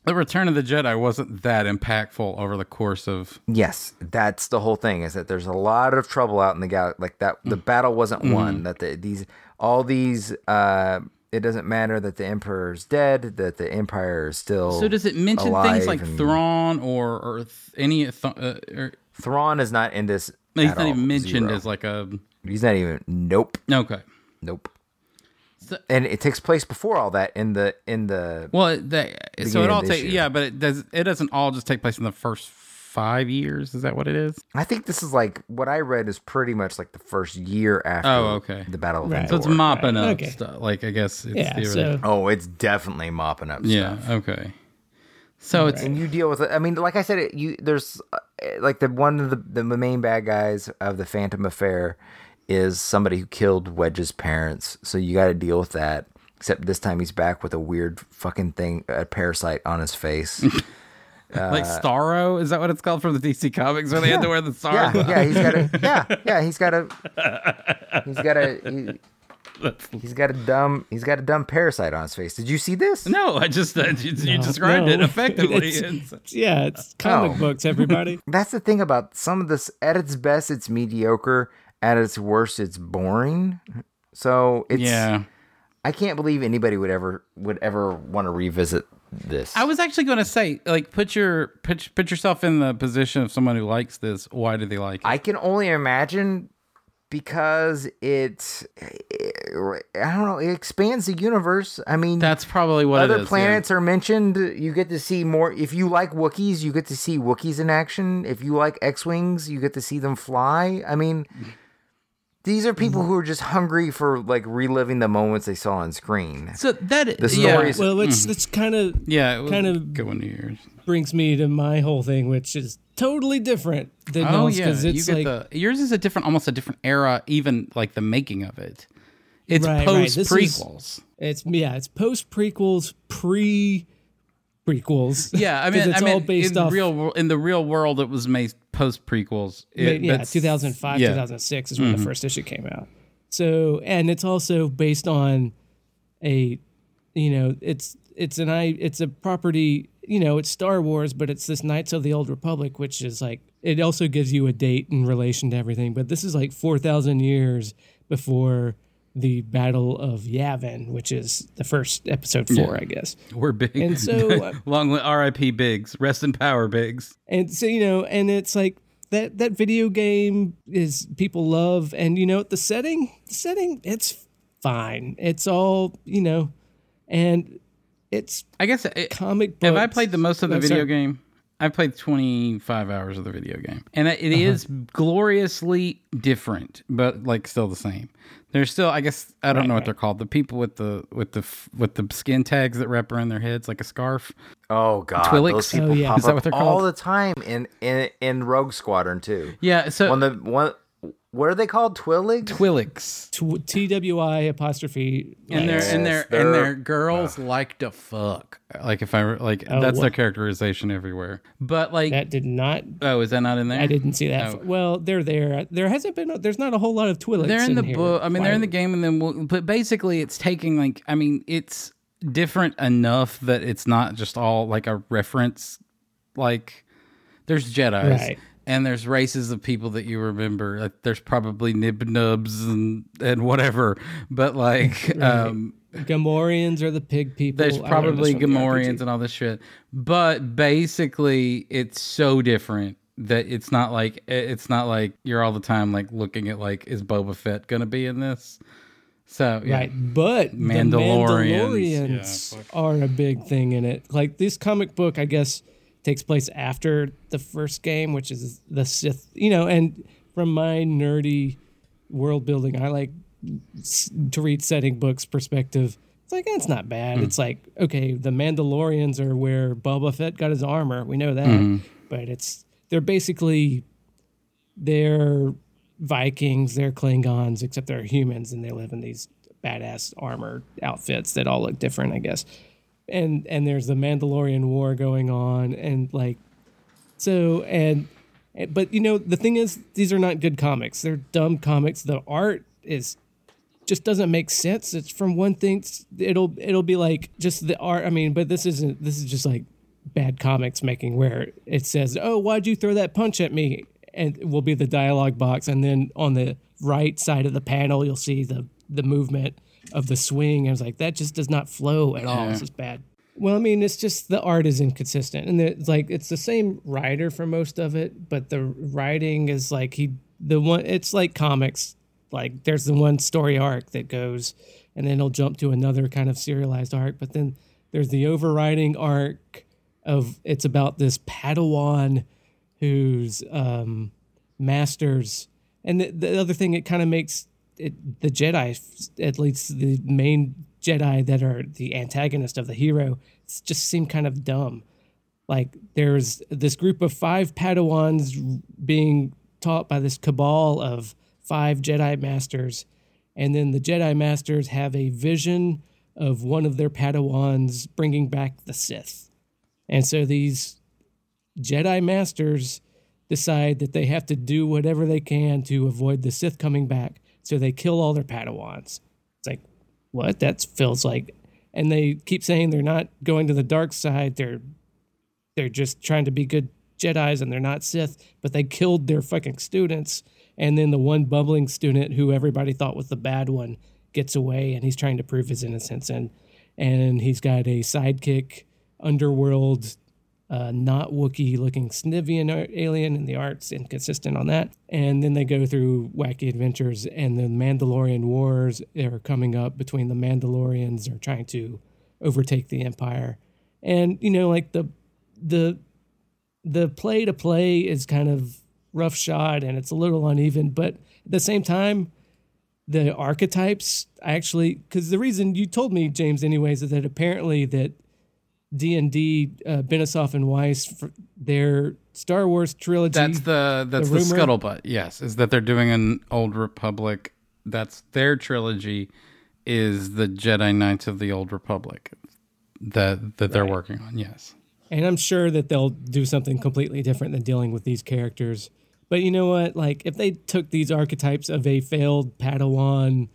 Speaker 3: the Return of the Jedi wasn't that impactful over the course of.
Speaker 4: Yes, that's the whole thing. Is that there's a lot of trouble out in the galaxy. like that. The battle wasn't won. That the, these all these uh, It doesn't matter that the emperor's dead. That the empire is still.
Speaker 3: So does it mention things like Thrawn or or th- any? Th- uh, or,
Speaker 4: Thrawn is not in this.
Speaker 3: he's not even mentioned
Speaker 4: Zero.
Speaker 3: as like a.
Speaker 4: He's not even. Nope.
Speaker 3: Okay.
Speaker 4: Nope.
Speaker 3: So-
Speaker 4: and it takes place before all that in the in the
Speaker 3: Well, so it all
Speaker 4: of this
Speaker 3: take yeah, but it does it doesn't all just take place in the first five years? Is that what it is?
Speaker 4: I think this is like what I read is pretty much like the first year after
Speaker 3: Oh, okay.
Speaker 4: the Battle of
Speaker 2: Right.
Speaker 4: Endor.
Speaker 3: So it's mopping
Speaker 2: right,
Speaker 3: up
Speaker 2: okay.
Speaker 3: stuff. Like I guess it's
Speaker 2: Yeah.
Speaker 3: theoretical.
Speaker 2: So
Speaker 4: Oh, it's definitely mopping up stuff.
Speaker 3: yeah.
Speaker 4: stuff.
Speaker 3: Okay. So it's
Speaker 4: And you deal with it. I mean, like I said, it, you there's uh, like the one of the the main bad guys of the Phantom Affair is somebody who killed Wedge's parents. So you got to deal with that. Except this time he's back with a weird fucking thing, a parasite on his face.
Speaker 3: like Starro. Is that what it's called from the DC comics where they had to wear the Starro?
Speaker 4: yeah, yeah, he's got a yeah, yeah, he's got a he's got a he, he's got a dumb he's got a dumb parasite on his face. Did you see this?
Speaker 3: No, I just uh, you, you
Speaker 2: No,
Speaker 3: described it effectively.
Speaker 2: It's-
Speaker 3: It's-
Speaker 2: yeah, it's comic
Speaker 4: Oh.
Speaker 2: books, everybody.
Speaker 4: That's the thing about some of this. At its best, it's mediocre. At its worst, it's boring. So it's
Speaker 3: yeah.
Speaker 4: I can't believe anybody would ever would ever want to revisit this.
Speaker 3: I was actually going to say, like, put your put, put yourself in the position of someone who likes this. Why do they like it?
Speaker 4: I can only imagine because it, I don't know, it expands the universe. I mean,
Speaker 3: That's probably what
Speaker 4: other
Speaker 3: is,
Speaker 4: planets are mentioned. You get to see more. If you like Wookiees, you get to see Wookiees in action. If you like X-wings, you get to see them fly. I mean, these are people mm-hmm. who are just hungry for like reliving the moments they saw on screen.
Speaker 3: So that
Speaker 4: The
Speaker 3: yeah,
Speaker 4: stories-
Speaker 2: well, let's let's mm-hmm. kind of
Speaker 3: yeah, it
Speaker 2: kind of-
Speaker 3: good one of yours.
Speaker 2: brings me to my whole thing, which is totally different than
Speaker 3: Oh
Speaker 2: yours
Speaker 3: yeah,
Speaker 2: because
Speaker 3: you
Speaker 2: it's
Speaker 3: get
Speaker 2: like
Speaker 3: the yours is a different, almost a different era. Even like the making of it, it's
Speaker 2: Right, right.
Speaker 3: post
Speaker 2: is-
Speaker 3: prequels.
Speaker 2: it's yeah, it's post prequels, pre prequels.
Speaker 3: Yeah, I mean,
Speaker 2: it's
Speaker 3: I mean,
Speaker 2: all based
Speaker 3: in
Speaker 2: off.
Speaker 3: real in the real world, it was made post prequels.
Speaker 2: Yeah, 2005,
Speaker 3: yeah.
Speaker 2: 2006 is when the mm-hmm. first issue came out. So, and it's also based on a, you know, it's it's an I it's a property. You know, it's Star Wars, but it's this Knights of the Old Republic, which is like it also gives you a date in relation to everything. But this is like four thousand years before the Battle of Yavin, which is the first episode four, I guess.
Speaker 3: We're big.
Speaker 2: And so, uh,
Speaker 3: long R.I.P. Biggs. Rest in power, Biggs.
Speaker 2: and so you know and it's like that that video game is people love and you know the setting the setting it's fine it's all you know and it's
Speaker 3: I guess it,
Speaker 2: comic books
Speaker 3: have I played the most of the
Speaker 2: No,
Speaker 3: video
Speaker 2: sorry.
Speaker 3: game? I've played 25 hours of the video game. And it it
Speaker 2: Uh-huh.
Speaker 3: is gloriously different, but like still the same. There's still I guess I don't know what they're called. The people with the with the with the skin tags that wrap around their heads like a scarf.
Speaker 4: Oh god,
Speaker 3: Twi'leks?
Speaker 4: those people
Speaker 2: Oh, yeah.
Speaker 4: pop
Speaker 3: Is that
Speaker 4: up
Speaker 3: what they're
Speaker 4: all
Speaker 3: called?
Speaker 4: the time in in in Rogue Squadron too.
Speaker 3: Yeah, so
Speaker 4: When the one, what are they called? Twi'leks.
Speaker 3: Twi'leks.
Speaker 2: Tw- twi apostrophe
Speaker 3: And they're and they're and
Speaker 4: they're-
Speaker 3: their girls uh, like to fuck. Like if I re- like
Speaker 2: Oh,
Speaker 3: that's their characterization everywhere. But like
Speaker 2: that did not
Speaker 3: oh, is that not in there?
Speaker 2: I didn't see that.
Speaker 3: Oh.
Speaker 2: Well, they're there. There hasn't been. There's not a whole lot of Twi'leks.
Speaker 3: they're in the book. I mean, they're in the game, and then we'll, but basically, it's taking like I mean, it's different enough that it's not just all like a reference. Like, there's Jedi's.
Speaker 2: Right.
Speaker 3: And there's races of people that you remember. Like, there's probably nib nubs and, and whatever. But like, um,
Speaker 2: Gamorreans are the pig people.
Speaker 3: there's probably
Speaker 2: this from the
Speaker 3: Gamorreans and all this shit. But basically, it's so different that it's not like it's not like you're all the time like looking at like is Boba Fett gonna be in this? So yeah.
Speaker 2: Right, but
Speaker 3: Mandalorians.
Speaker 2: the Mandalorians are a big thing in it. Like this comic book, I guess, takes place after the first game, which is the Sith. You know, and from my nerdy world building, I like to read setting books perspective. It's like that's not bad. Mm-hmm. It's like okay, the Mandalorians are where Boba Fett got his armor. We know that, mm-hmm. but it's they're basically they're Vikings, they're Klingons, except they're humans and they live in these badass armor outfits that all look different, I guess. And and there's the Mandalorian war going on, and like so and but you know the thing is these are not good comics. They're dumb comics. The art is just doesn't make sense. It's from one thing. It'll it'll be like just the art. I mean, but this isn't. This is just like bad comics making where it says, "Oh, why'd you throw that punch at me?" And will be the dialogue box, and then on the right side of the panel, you'll see the the movement of the swing. I was like, that just does not flow at all.
Speaker 3: Yeah.
Speaker 2: This is bad. Well, I mean, it's just the art is inconsistent, and it's like it's the same writer for most of it, but the writing is like he the one. It's like comics. Like there's the one story arc that goes, and then he'll jump to another kind of serialized arc, but then there's the overriding arc of it's about this Padawan who's um, masters, and the, the other thing it kind of makes it, the Jedi, at least the main Jedi that are the antagonist of the hero, just seem kind of dumb. Like there's this group of five Padawans being taught by this cabal of five Jedi masters, and then the Jedi masters have a vision of one of their Padawans bringing back the Sith, and so these Jedi masters decide that they have to do whatever they can to avoid the Sith coming back. So they kill all their Padawans. It's like, what? That feels like, and they keep saying they're not going to the dark side. They're they're just trying to be good Jedi's and they're not Sith. But they killed their fucking students, and then the one bubbling student who everybody thought was the bad one gets away, and he's trying to prove his innocence. And and he's got a sidekick underworld uh, not Wookiee looking Snivvian alien, and the art's inconsistent on that. And then they go through wacky adventures, and the Mandalorian wars are coming up between the Mandalorians are trying to overtake the Empire, and you know, like the the the play to play is kind of roughshod and it's a little uneven, but at the same time, the archetypes actually because the reason you told me James anyways is that apparently that D and D, uh, Benioff and Weiss, for their Star Wars trilogy.
Speaker 3: That's the that's the,
Speaker 2: rumor-
Speaker 3: scuttlebutt. Yes, is that they're doing an Old Republic. That's their trilogy. Is the Jedi Knights of the Old Republic that that they're working on? Yes.
Speaker 2: and I'm sure that they'll do something completely different than dealing with these characters. But you know what? Like, if they took these archetypes of a failed Padawan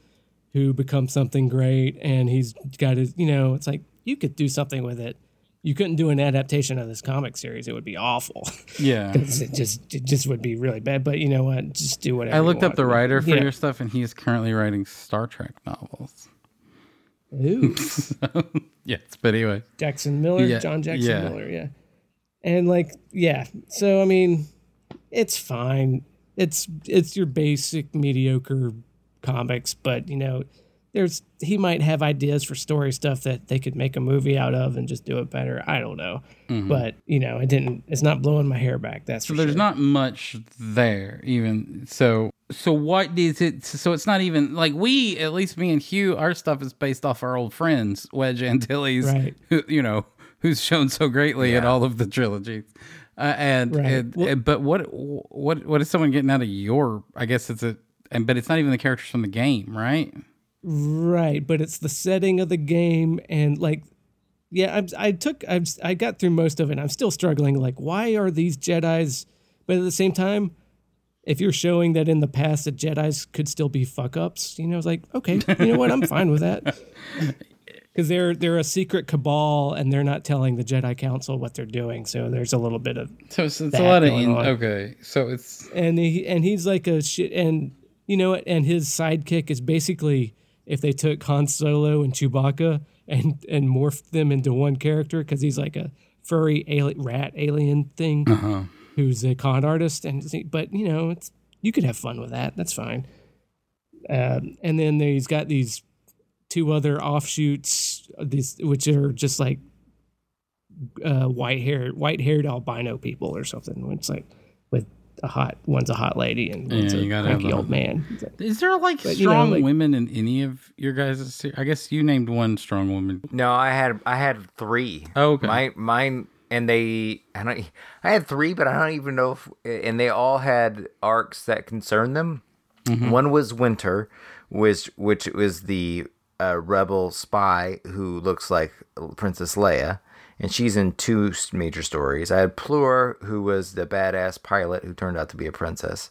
Speaker 2: who becomes something great, and he's got his, you know, it's like you could do something with it. You couldn't do an adaptation of this comic series; it would be awful.
Speaker 3: Yeah.
Speaker 2: it just, it just would be really bad. But you know what? Just do whatever.
Speaker 3: I looked up the writer for
Speaker 2: Yeah.
Speaker 3: your stuff, and he is currently writing Star Trek novels.
Speaker 2: Ooh.
Speaker 3: yes, but anyway,
Speaker 2: Jackson Miller,
Speaker 3: Yeah,
Speaker 2: John Jackson
Speaker 3: yeah.
Speaker 2: Miller, yeah. And like, yeah. So I mean, it's fine. It's it's your basic mediocre comics, but you know, there's he might have ideas for story stuff that they could make a movie out of and just do it better. I don't know. But, you know, it didn't it's not blowing my hair back, that's
Speaker 3: Mm-hmm. so
Speaker 2: for
Speaker 3: there's
Speaker 2: sure.
Speaker 3: not much there, even so. So what is it? So it's not even like we, at least me and Hugh, our stuff is based off our old friends Wedge Antilles,
Speaker 2: Right.
Speaker 3: who you know who's shown so greatly in all of the trilogies. Uh, and,
Speaker 2: Right.
Speaker 3: and,
Speaker 2: Well-
Speaker 3: and- but what what what is someone getting out of your? I guess it's a, and but it's not even the characters from the game, right?
Speaker 2: Right, but it's the setting of the game and like yeah, I, I took I I got through most of it. I'm still struggling like why are these Jedi's but at the same time if you're showing that in the past the Jedi's could still be fuck ups, you know, it's like, okay, you know what? I'm fine with that. Cuz they're they're a secret cabal and they're not telling the Jedi Council what they're doing. So there's a little bit of
Speaker 3: So it's, it's a lot of in, okay. So it's
Speaker 2: and he and he's like a shit and you know what and his sidekick is basically if they took Han Solo and Chewbacca and and morphed them into one character because he's like a furry alien, rat alien thing
Speaker 3: uh-huh.
Speaker 2: who's a con artist and but you know it's you could have fun with that that's fine um, and then he's got these two other offshoots these which are just like uh, white haired white haired albino people or something it's like with a hot one's a hot lady and one's
Speaker 3: Yeah,
Speaker 2: a
Speaker 3: you gotta
Speaker 2: cranky
Speaker 3: the-
Speaker 2: old man
Speaker 3: Is there like
Speaker 2: But, you know,
Speaker 3: strong
Speaker 2: like-
Speaker 3: women in any of your guys' se- I guess you named one strong woman.
Speaker 4: No, I had I had three.
Speaker 3: Oh, okay.
Speaker 4: My mine and they I don't I had three, but I don't even know if and they all had arcs that concern them.
Speaker 3: Mm-hmm.
Speaker 4: One was Winter, which which was the uh, rebel spy who looks like Princess Leia, and she's in two major stories. I had Plourr, who was the badass pilot who turned out to be a princess.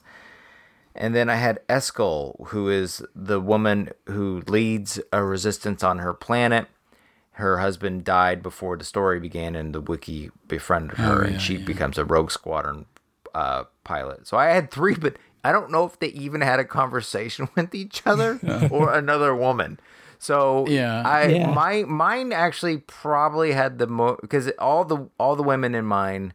Speaker 4: And then I had Eskel, who is the woman who leads a resistance on her planet. Her husband died before the story began, and the Wookiee befriended her, and she becomes a Rogue Squadron uh, pilot. So I had three, but I don't know if they even had a conversation with each other or another woman. So
Speaker 3: Yeah.
Speaker 4: I
Speaker 2: Yeah.
Speaker 4: my mine actually probably had the mo because all the all the women in mine,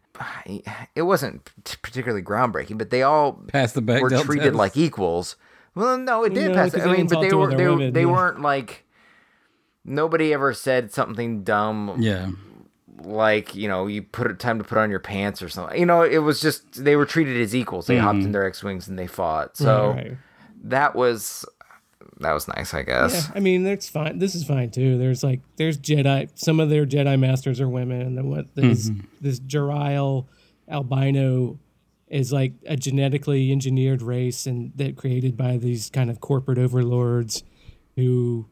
Speaker 4: it wasn't particularly groundbreaking, but they all
Speaker 3: passed the
Speaker 4: were treated
Speaker 3: test.
Speaker 4: like equals. Well, no, it did
Speaker 2: No,
Speaker 4: pass.
Speaker 2: 'cause
Speaker 4: I mean, but they were they,
Speaker 2: women,
Speaker 4: they
Speaker 2: yeah.
Speaker 4: weren't like nobody ever said something dumb
Speaker 3: Yeah.
Speaker 4: like you know you put it time to put on your pants or something. You know, it was just they were treated as equals. They hopped mm-hmm. in their X wings and they fought. So
Speaker 2: Right.
Speaker 4: that was that was nice, I guess.
Speaker 2: Yeah, I mean that's fine. This is fine too. There's like there's Jedi. Some of their Jedi masters are women, and then what this mm-hmm. this Jarael albino is like a genetically engineered race, and that created by these kind of corporate overlords who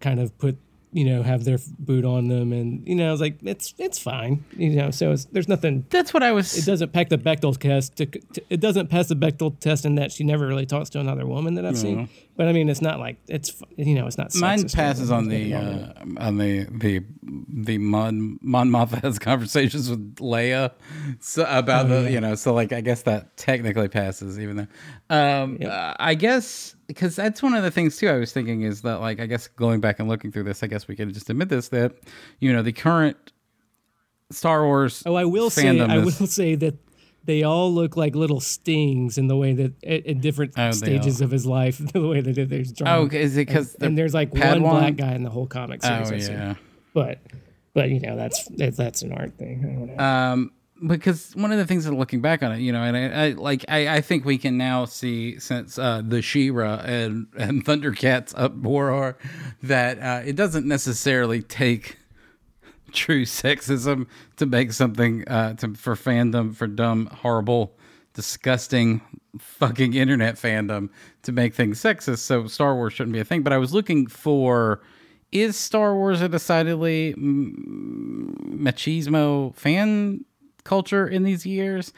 Speaker 2: kind of put you know have their boot on them, and you know it's like it's it's fine. You know, so it's, there's nothing.
Speaker 3: That's what I was.
Speaker 2: It doesn't pack the Bechdel test. To, to, it doesn't pass the Bechdel test in that she never really talks to another woman that I've seen. But I mean, it's not like it's you know it's not.
Speaker 3: Mine passes on the uh, on the the the Mon Mon Mothma has conversations with Leia. So, about
Speaker 2: Oh,
Speaker 3: the you know so like I guess that technically passes even though um uh, I guess because that's one of the things too I was thinking is that like I guess going back and looking through this I guess we can just admit this that you know the current Star Wars
Speaker 2: Oh, I will say, I will say that they all look like little stings in the way that at, at different
Speaker 3: Oh,
Speaker 2: stages of his life, the way that there's drawn.
Speaker 3: oh is it because
Speaker 2: and, and there's like one black guy in the whole comic series.
Speaker 3: oh yeah.
Speaker 2: but but you know that's that's, an art thing. I don't know.
Speaker 3: um because one of the things that looking back on it you know and i, I like I, I think we can now see since uh the She-Ra and and thundercats up war that uh it doesn't necessarily take true sexism to make something uh to for fandom for dumb horrible disgusting fucking internet fandom to make things sexist so star wars shouldn't be a thing but i was looking for is Star Wars a decidedly machismo fan culture in these years?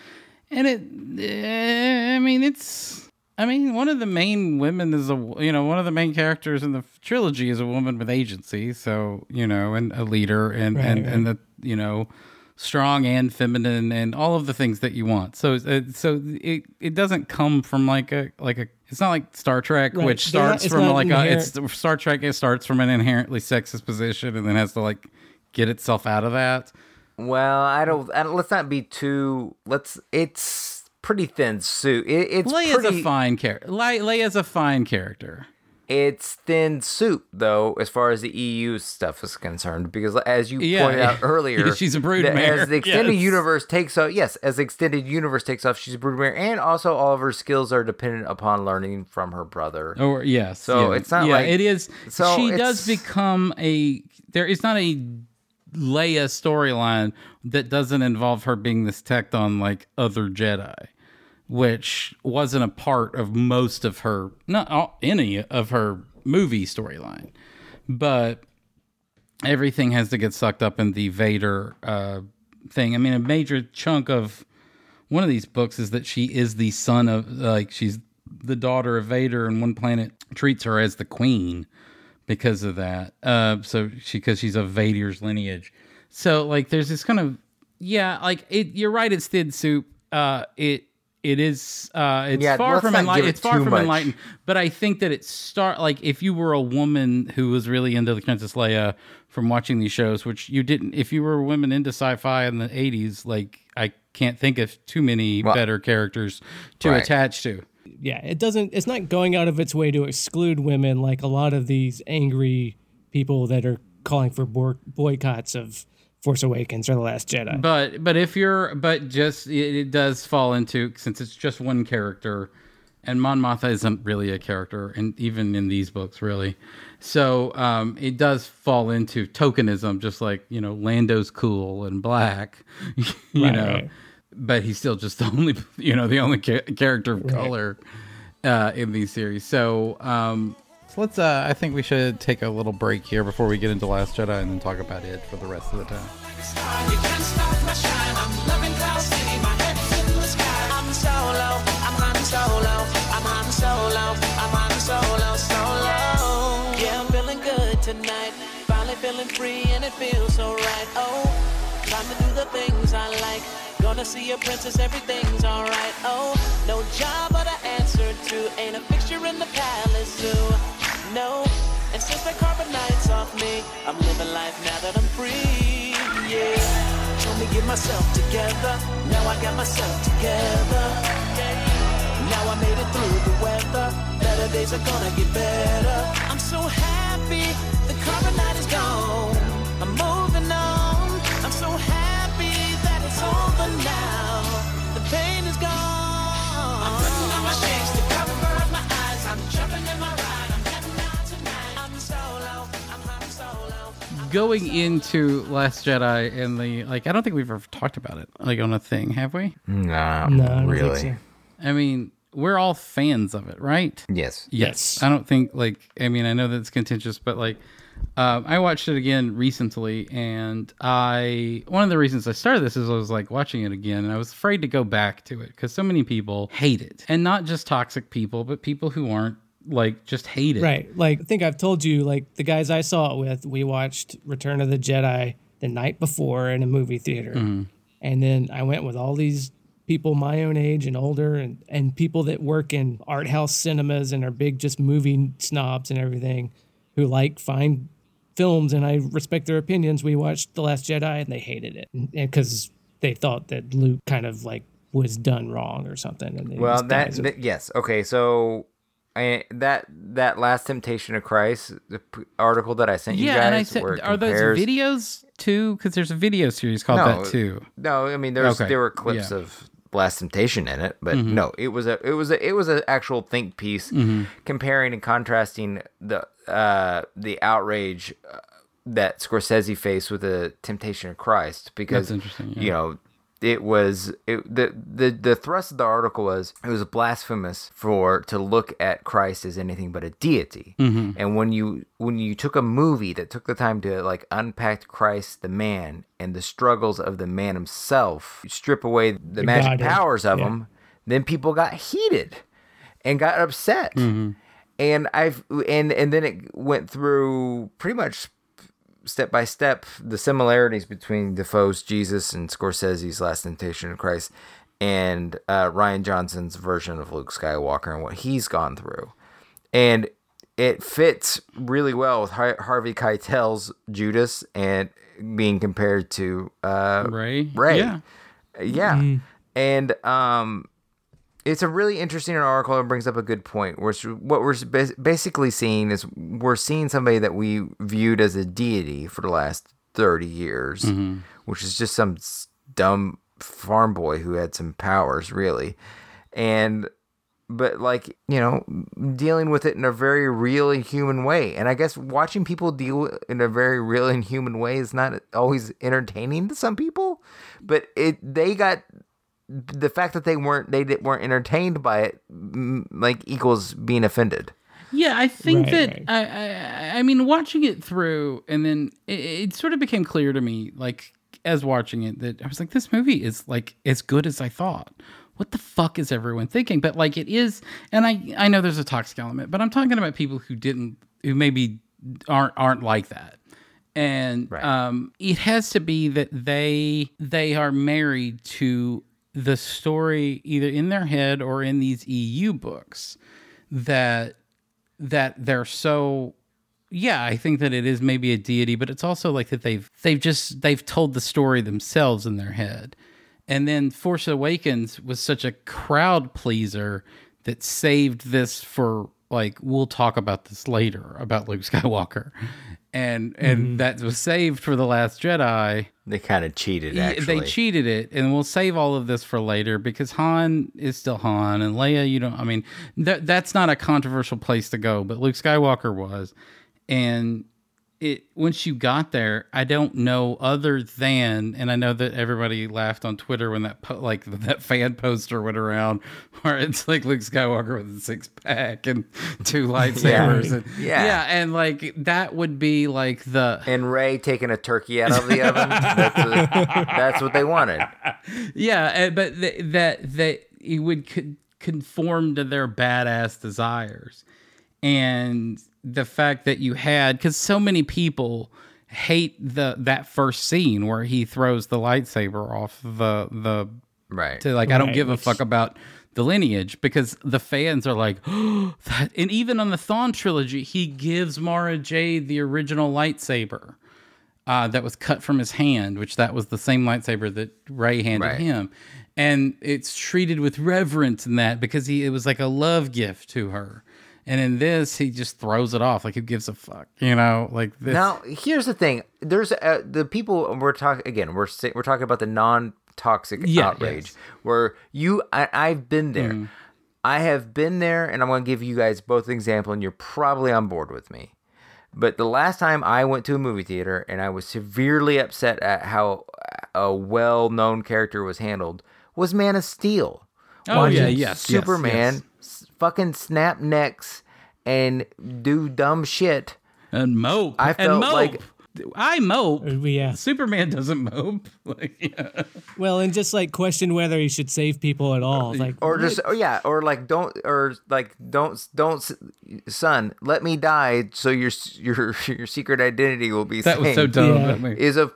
Speaker 3: And it, eh, I mean, it's, I mean, one of the main women is a, you know, one of the main characters in the trilogy is a woman with agency. So, you know, and a leader and, and,
Speaker 2: right.
Speaker 3: and the, you know, strong and feminine and all of the things that you want. So, uh, so it, it doesn't come from like a, like a, it's not like Star Trek,
Speaker 2: Right.
Speaker 3: which
Speaker 2: They're not-
Speaker 3: starts from
Speaker 2: not
Speaker 3: like a, it's Star Trek. It starts from an inherently sexist position and then has to like get itself out of that.
Speaker 4: Well, I don't, I don't. Let's not be too. Let's. It's pretty thin soup. It, it's
Speaker 3: Leia's
Speaker 4: pretty.
Speaker 3: a fine character. Le- Leia's a fine character.
Speaker 4: It's thin soup, though, as far as the EU stuff is concerned, because as you
Speaker 3: Yeah,
Speaker 4: pointed out earlier,
Speaker 3: she's a broodmare,
Speaker 4: As the extended
Speaker 3: yes.
Speaker 4: universe takes off, yes, as the extended universe takes off, she's a broodmare, and also all of her skills are dependent upon learning from her brother.
Speaker 3: Or yes.
Speaker 4: So
Speaker 3: yeah.
Speaker 4: it's not
Speaker 3: yeah,
Speaker 4: like-
Speaker 3: it is.
Speaker 4: so
Speaker 3: she does become a. There is not a Leia storyline that doesn't involve her being this tacked on like other Jedi, which wasn't a part of most of her, not all, any of her movie storyline, but everything has to get sucked up in the Vader uh, thing. I mean, a major chunk of one of these books is that she is the son of like she's the daughter of Vader, and one planet treats her as the queen because of that. Uh, so she because she's of Vader's lineage. So like, there's this kind of yeah, like it. You're right. It's thin soup. Uh, it it is. Uh, it's
Speaker 4: Yeah,
Speaker 3: far from enlightened.
Speaker 4: it
Speaker 3: It's far from
Speaker 4: much.
Speaker 3: enlightened. But I think that it start like if you were a woman who was really into the Princess Leia from watching these shows, which you didn't. If you were a woman into sci-fi in the '80s, like I can't think of too many
Speaker 4: Well,
Speaker 3: better characters to
Speaker 4: right.
Speaker 3: attach to.
Speaker 2: Yeah, it doesn't. It's not going out of its way to exclude women like a lot of these angry people that are calling for boy- boycotts of Force Awakens or The Last Jedi.
Speaker 3: But but if you're but just it, it does fall into since it's just one character, and Mon Mothma isn't really a character, and even in these books, really. So um, it does fall into tokenism, just like you know Lando's cool and black, you
Speaker 2: Right,
Speaker 3: know.
Speaker 2: right.
Speaker 3: But he's still just the only you know the only ca- character of color uh, in these series. So um, so let's. Uh, I think we should take a little break here before we get into Last Jedi, and then talk about it for the rest of the time.
Speaker 6: Tonight. Finally feeling free and it feels so right. Oh, Time to do the things I like. Gonna see a princess, everything's alright. Oh, no job but I answer to. Ain't a picture in the palace zoo. No, and since the
Speaker 7: carbonite's off me, I'm living life now that I'm free. Yeah. Told me get
Speaker 6: myself together. Now I got myself together. Now I made it through the weather. Better days are gonna get better. I'm so happy the carbonite is gone.
Speaker 3: Going into Last Jedi and the like, I don't think we've ever talked about it like on a thing, have we?
Speaker 4: Nah,
Speaker 2: No, I
Speaker 4: really.
Speaker 2: think so.
Speaker 3: I mean, we're all fans of it, right?
Speaker 4: Yes.
Speaker 2: Yes.
Speaker 3: I don't think like I mean I know that's contentious, but like um, I watched it again recently, and I one of the reasons I started this is I was like watching it again, and I was afraid to go back to it because so many people hate it, and not just toxic people, but people who aren't like just hate it.
Speaker 2: Right. Like I think I've told you, like the guys I saw it with, we watched Return of the Jedi the night before in a movie theater. Mm-hmm. And then I went with all these people my own age and older and, and people that work in art house cinemas and are big just movie snobs and everything who like fine films and I respect their opinions. We watched The Last Jedi and they hated it because they thought that Luke kind of like was done wrong or something. And they
Speaker 4: Well,
Speaker 2: just
Speaker 4: that,
Speaker 2: dies
Speaker 4: that- yes. Okay, so I, that that last Temptation of Christ the p- article that I sent you
Speaker 3: Yeah,
Speaker 4: guys
Speaker 3: and I said, are those videos too? Because there's a video series called
Speaker 4: No,
Speaker 3: that too.
Speaker 4: No, I mean there's
Speaker 3: Okay,
Speaker 4: there were clips
Speaker 3: yeah. Mm-hmm.
Speaker 4: of Last Temptation in it, but no, it was a it was a it was an actual think piece
Speaker 3: Mm-hmm.
Speaker 4: comparing and contrasting the uh the outrage uh, that Scorsese faced with the Temptation of Christ because
Speaker 3: That's interesting, yeah.
Speaker 4: you know it was it, the the the thrust of the article was it was blasphemous for to look at Christ as anything but a deity.
Speaker 3: Mm-hmm.
Speaker 4: And when you when you took a movie that took the time to like unpack Christ the man and the struggles of the man himself, strip away the magic
Speaker 2: Godhead,
Speaker 4: powers of
Speaker 2: yeah.
Speaker 4: him, then people got heated and got upset.
Speaker 3: Mm-hmm.
Speaker 4: And I've and and then it went through pretty much step by step the similarities between Dafoe's Jesus and Scorsese's Last Temptation of Christ and uh, Rian Johnson's version of Luke Skywalker and what he's gone through. And it fits really well with Har- Harvey Keitel's Judas and being compared to uh,
Speaker 3: Rey.
Speaker 4: Rey.
Speaker 3: Yeah.
Speaker 4: yeah. And um, it's a really interesting article and brings up a good point. Where what we're basically seeing is we're seeing somebody that we viewed as a deity for the last thirty years, mm-hmm. which is just some dumb farm boy who had some powers, really, and but like you know dealing with it in a very real and human way and i guess watching people deal in a very real and human way is not always entertaining to some people but it they got the fact that they weren't they di- weren't entertained by it like equals being offended
Speaker 3: Yeah, I think
Speaker 2: Right,
Speaker 3: that
Speaker 2: right.
Speaker 3: I, I I mean watching it through and then it, it sort of became clear to me like as watching it that I was like this movie is like as good as I thought. What the fuck is everyone thinking? But like it is and I I know there's a toxic element, but I'm talking about people who didn't who maybe aren't aren't like that. And um it has to be that they they are married to the story either in their head or in these EU books that that they're so yeah i think that it is maybe a deity but it's also like that they've they've just they've told the story themselves in their head. And then force awakens was such a crowd pleaser that saved this for like we'll talk about this later about luke skywalker and and mm-hmm. that was saved for the last jedi
Speaker 4: they kind of cheated actually
Speaker 3: They cheated it, and we'll save all of this for later because Han is still Han, and Leia. You don't. I mean, that that's not a controversial place to go, but Luke Skywalker was, and it once you got there, I don't know other than, and I know that everybody laughed on Twitter when that po- like that fan poster went around where it's like Luke Skywalker with a six pack and two lightsabers, and
Speaker 4: Yeah.
Speaker 3: yeah, and like that would be like the
Speaker 4: and rey taking a turkey out of the oven. That's, a, that's what they wanted.
Speaker 3: Yeah, uh, but th- that that it would co- conform to their badass desires, and the fact that you had because so many people hate the that first scene where he throws the lightsaber off the the
Speaker 4: right
Speaker 3: to like I don't give a fuck about the lineage because the fans are like that and even on the Thrawn trilogy he gives Mara Jade the original lightsaber uh, that was cut from his hand, which that was the same lightsaber that Rey handed
Speaker 4: Right.
Speaker 3: him, and it's treated with reverence in that because he it was like a love gift to her. And in this, he just throws it off like who gives a fuck, you know? Like this.
Speaker 4: Now, here's the thing. There's uh, the people we're talking again. We're we're talking about the non-toxic
Speaker 3: Yeah,
Speaker 4: outrage,
Speaker 3: yes.
Speaker 4: where you I, I've been there.
Speaker 3: Mm-hmm.
Speaker 4: I have been there, and I'm going to give you guys both an example, and you're probably on board with me. But the last time I went to a movie theater and I was severely upset at how a well-known character was handled was Man of Steel.
Speaker 3: Oh, yeah, yes, yes,
Speaker 4: Superman
Speaker 3: yes.
Speaker 4: s- fucking snap necks and do dumb shit.
Speaker 3: and mope.
Speaker 4: I
Speaker 3: and
Speaker 4: felt
Speaker 3: mope.
Speaker 4: like-
Speaker 3: I mope.
Speaker 2: Uh, yeah.
Speaker 3: Superman doesn't mope. Like, yeah.
Speaker 2: Well, and just like question whether he should save people at all. Like,
Speaker 4: or just or yeah or like don't or like don't don't son let me die so your your your secret identity will be
Speaker 3: That was so
Speaker 4: safe,"
Speaker 3: dumb.
Speaker 2: Yeah.
Speaker 3: That movie.
Speaker 4: is a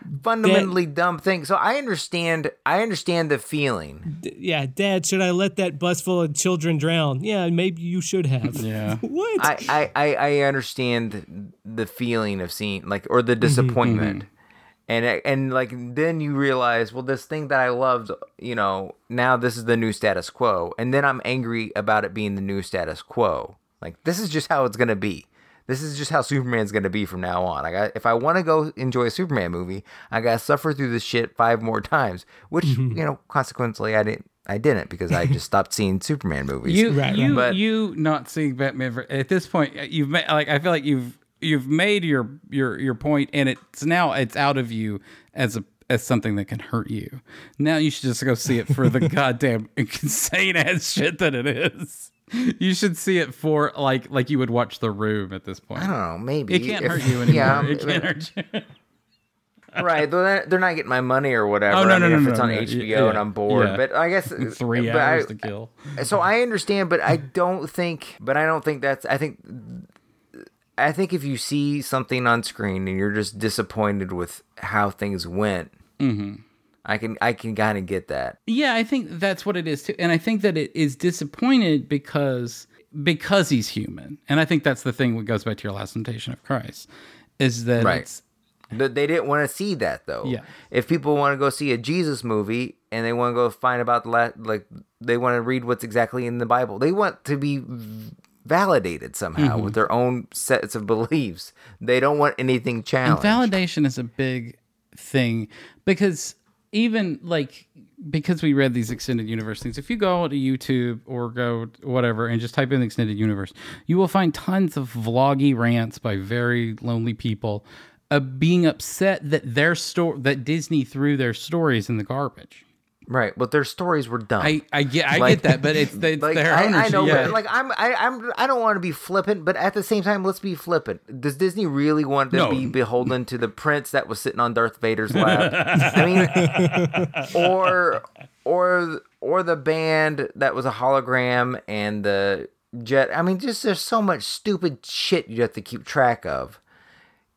Speaker 4: f- fundamentally dumb thing so i understand i understand the feeling
Speaker 2: yeah, Dad, should I let that bus full of children drown? Yeah, maybe you should have.
Speaker 3: Yeah.
Speaker 2: what?
Speaker 4: I, I i i understand the feeling of seeing like or
Speaker 3: Mm-hmm,
Speaker 4: the disappointment and and like then you realize well this thing that i loved you know now this is the new status quo and then i'm angry about it being the new status quo like this is just how it's gonna be this is just how superman's gonna be from now on i got if i want to go enjoy a superman movie i gotta suffer through this shit five more times which you know consequently i didn't i didn't because i just stopped seeing superman movies
Speaker 3: You,
Speaker 2: Right,
Speaker 3: you,
Speaker 4: right.
Speaker 3: you not seeing Batman for- at this point. Uh, you've made like I feel like you've you've made your your your point, and it's now it's out of you as a as something that can hurt you. Now you should just go see it for the goddamn insane ass shit that it is. You should see it for like like you would watch The Room at this point.
Speaker 4: i don't know maybe
Speaker 3: It can't
Speaker 4: if-
Speaker 3: hurt you anymore.
Speaker 4: yeah
Speaker 3: it can't hurt you.
Speaker 4: right they're not, they're not getting my money or whatever
Speaker 3: Oh, no,
Speaker 4: I mean,
Speaker 3: no,
Speaker 4: if
Speaker 3: no,
Speaker 4: it's on hbo
Speaker 3: yeah,
Speaker 4: and i'm bored
Speaker 3: yeah.
Speaker 4: but i guess
Speaker 3: Three hours
Speaker 4: I-
Speaker 3: to kill.
Speaker 4: so i understand but i don't think but i don't think that's i think i think if you see something on screen and you're just disappointed with how things went mm-hmm. I can i can kind of get that
Speaker 3: Yeah, I think that's what it is too. And I think that it is disappointed because because he's human. And I think that's the thing that goes back to your last temptation of Christ. Is that
Speaker 4: Right. they didn't want to see that though
Speaker 3: Yeah.
Speaker 4: if people want to go see a jesus movie and they want to go find about the la- like they want to read what's exactly in the bible they want to be validated somehow
Speaker 3: Mm-hmm.
Speaker 4: with their own sets of beliefs they don't want anything challenged.
Speaker 3: and
Speaker 4: challenged
Speaker 3: validation is a big thing because even like because we read these extended universe things, if you go to YouTube or go whatever and just type in the extended universe, you will find tons of vloggy rants by very lonely people uh, being upset that their story that Disney threw their stories in the garbage.
Speaker 4: Right but their stories were dumb
Speaker 3: I, I get I
Speaker 4: Like-
Speaker 3: get that, but it's, it's
Speaker 4: like
Speaker 3: their
Speaker 4: I. I know,
Speaker 3: yeah.
Speaker 4: but like I'm, I, I'm, I don't want to be flippant, but at the same time, let's be flippant. Does Disney really want to
Speaker 3: No.
Speaker 4: be beholden to the prince that was sitting on Darth Vader's lap? I mean, or, or, or the band that was a hologram and the jet. I mean, just there's so much stupid shit you have to keep track of.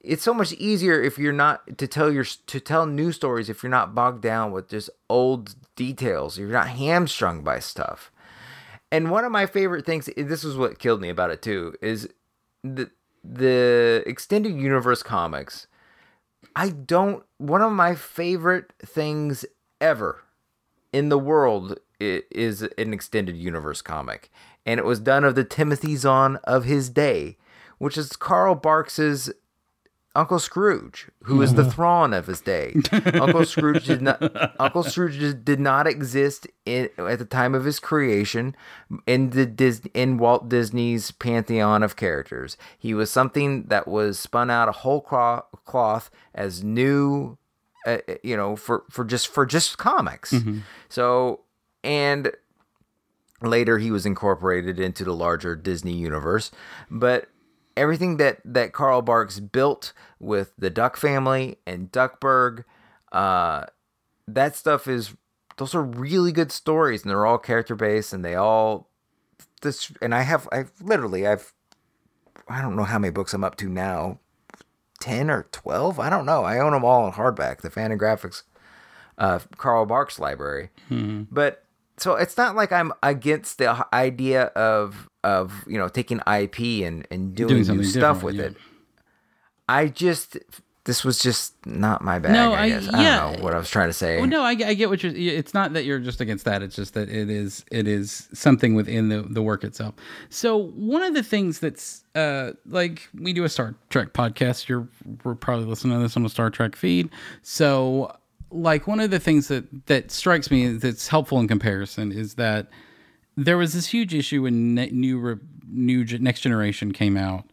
Speaker 4: It's so much easier if you're not to tell your to tell new stories if you're not bogged down with just old details. You're not hamstrung by stuff. And one of my favorite things, this is what killed me about it too, is the the extended universe comics. I don't. One of my favorite things ever in the world is an extended universe comic, and it was done of the Timothy Zahn of his day, which is Carl Barks's Uncle Scrooge, who is the mm-hmm. Thrawn of his day. Uncle Scrooge did not. Uncle Scrooge did not exist in, at the time of his creation in the Dis, in Walt Disney's pantheon of characters. He was something that was spun out of whole cloth, as new, uh, uh, you know, for for just for just comics. Mm-hmm. So and later he was incorporated into the larger Disney universe, but everything that that Carl Barks built with the Duck family and Duckburg, uh, that stuff is those are really good stories, and they're all character based, and they all this. And I have I literally I've I don't know how many books I'm up to now, ten or twelve. I don't know. I own them all in hardback. The Fantagraphics, uh, Carl Barks library, but so it's not like I'm against the idea of of you know taking IP and and doing,
Speaker 3: Doing
Speaker 4: new stuff with
Speaker 3: yeah.
Speaker 4: it. I just this was just not my bag.
Speaker 3: No,
Speaker 4: I,
Speaker 3: I-
Speaker 4: guess. I,
Speaker 3: yeah.
Speaker 4: don't know what I was trying to say.
Speaker 3: Well, no, I, I get what you're. It's not that you're just against that. It's just that it is it is something within the the work itself. So one of the things that's uh like we do a Star Trek podcast. You're we're probably listening to this on the Star Trek feed. So like one of the things that that strikes me that's helpful in comparison is that there was this huge issue when ne- new re- new Ge- next generation came out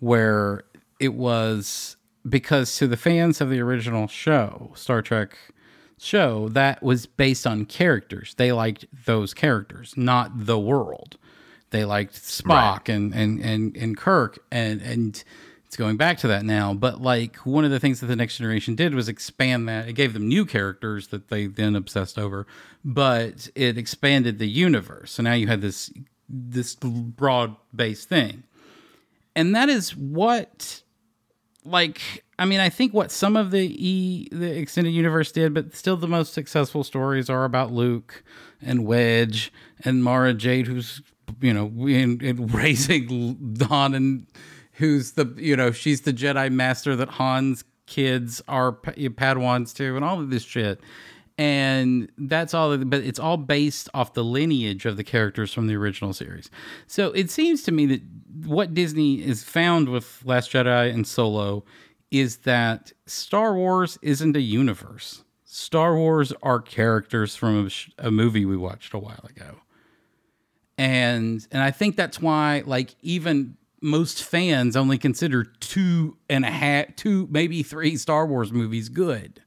Speaker 3: where it was because to the fans of the original show star trek show that was based on characters. They liked those characters not the world. They liked spock and, and and and kirk. And and it's going back to that now but like one of the things that the next generation did was expand that. It gave them new characters that they then obsessed over but it expanded the universe. So now you had this this broad based thing. And that is what like i mean i think what some of the e the extended universe did but still the most successful stories are about luke and wedge and mara jade who's you know in, in raising Don and who's the you know she's the jedi master that han's kids are pa- padawans too and all of this shit. And that's all but it's all based off the lineage of the characters from the original series. So it seems to me that what disney has found with last jedi and solo is that star wars isn't a universe. Star wars are characters from a, a movie we watched a while ago. And and i think that's why like even most fans only consider two and a half two maybe three star wars movies good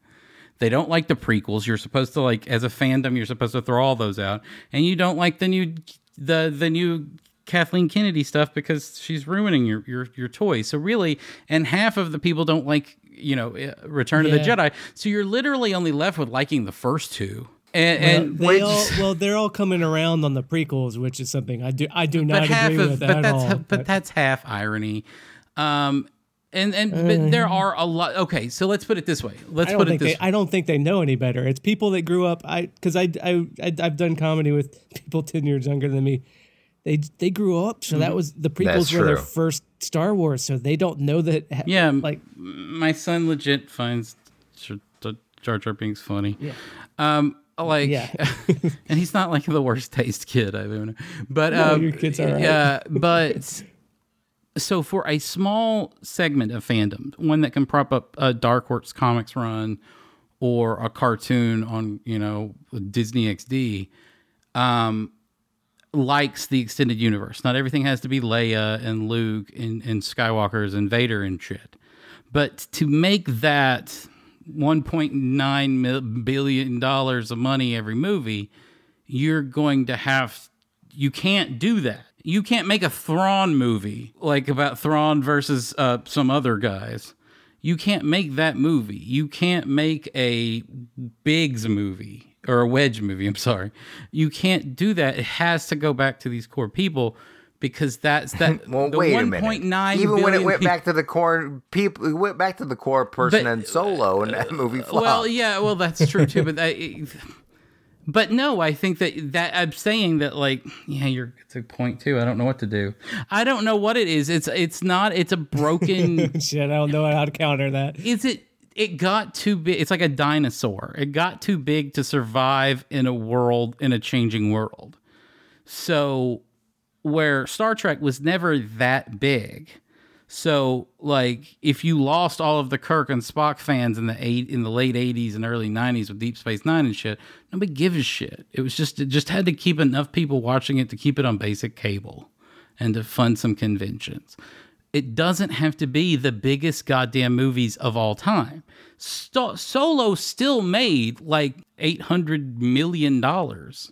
Speaker 3: they don't like the prequels. You're supposed to like as a fandom, you're supposed to throw all those out. And you don't like the new the the new Kathleen Kennedy stuff because she's ruining your your your toy. So really, and half of the people don't like, you know, uh, Return of the Jedi. So you're literally only left with liking the first two. And,
Speaker 2: Well, they all, well, they're all coming around on the prequels, which is something I do I do not agree
Speaker 3: of
Speaker 2: with
Speaker 3: but
Speaker 2: at
Speaker 3: that's
Speaker 2: all.
Speaker 3: but that's half irony. Um and and but there are a lot okay, so let's put it this way. Let's
Speaker 2: I don't
Speaker 3: put it
Speaker 2: think
Speaker 3: this
Speaker 2: they, I don't think they know any better. It's people that grew up. I because I, I I I've done comedy with people ten years younger than me. They they grew up, so
Speaker 3: Mm-hmm.
Speaker 2: that was the
Speaker 4: That's
Speaker 2: prequels were their first Star Wars, so they don't know that.
Speaker 3: Yeah,
Speaker 2: like
Speaker 3: my son legit finds Jar Jar Jar Binks funny.
Speaker 2: Yeah.
Speaker 3: Um, like,
Speaker 2: Yeah.
Speaker 3: and he's not like the worst taste kid I've ever. But
Speaker 2: No,
Speaker 3: um,
Speaker 2: your kid's right.
Speaker 3: Yeah, but so for a small segment of fandom, one that can prop up a Dark Horse Comics run or a cartoon on you know Disney XD, um, likes the extended universe. Not everything has to be Leia and Luke and, and Skywalkers and Vader and shit. But to make that 1.9 mil- billion dollars of money every movie, you're going to have you can't do that. You can't make a Thrawn movie like about Thrawn versus uh, some other guys. You can't make that movie. You can't make a Biggs movie or a Wedge movie. I'm sorry. You can't do that. It has to go back to these core people because that's that.
Speaker 4: Well,
Speaker 3: the
Speaker 4: wait a
Speaker 3: 1.9
Speaker 4: minute. Even when it went back to the core people, it went back to the core person
Speaker 3: But,
Speaker 4: and uh, Solo, and that uh, movie flopped.
Speaker 3: Well, yeah, well, that's true too. But I, but no, I think that that I'm saying that like, yeah, you're it's a point too. I don't know what to do. I don't know what it is. It's it's not. It's a broken.
Speaker 2: shit, I don't know how to counter that.
Speaker 3: is it? It got too big. It's like a dinosaur. It got too big to survive in a world in a changing world. So where Star Trek was never that big. So like if you lost all of the Kirk and Spock fans in the eight in the late 80s and early 90s with Deep Space 9 and shit, nobody gives a shit. It was just it just had to keep enough people watching it to keep it on basic cable and to fund some conventions. It doesn't have to be the biggest goddamn movies of all time. Sto- Solo still made like 800 million dollars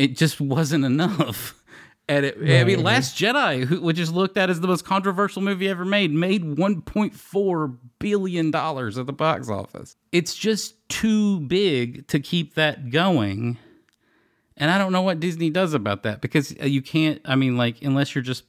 Speaker 3: it just wasn't enough. And it, I mean, Last Jedi, who, which is looked at as the most controversial movie ever made, made 1.4 billion dollars at the box office. It's just too big to keep that going. And I don't know what Disney does about that because uh, you can't. I mean, like, unless you're just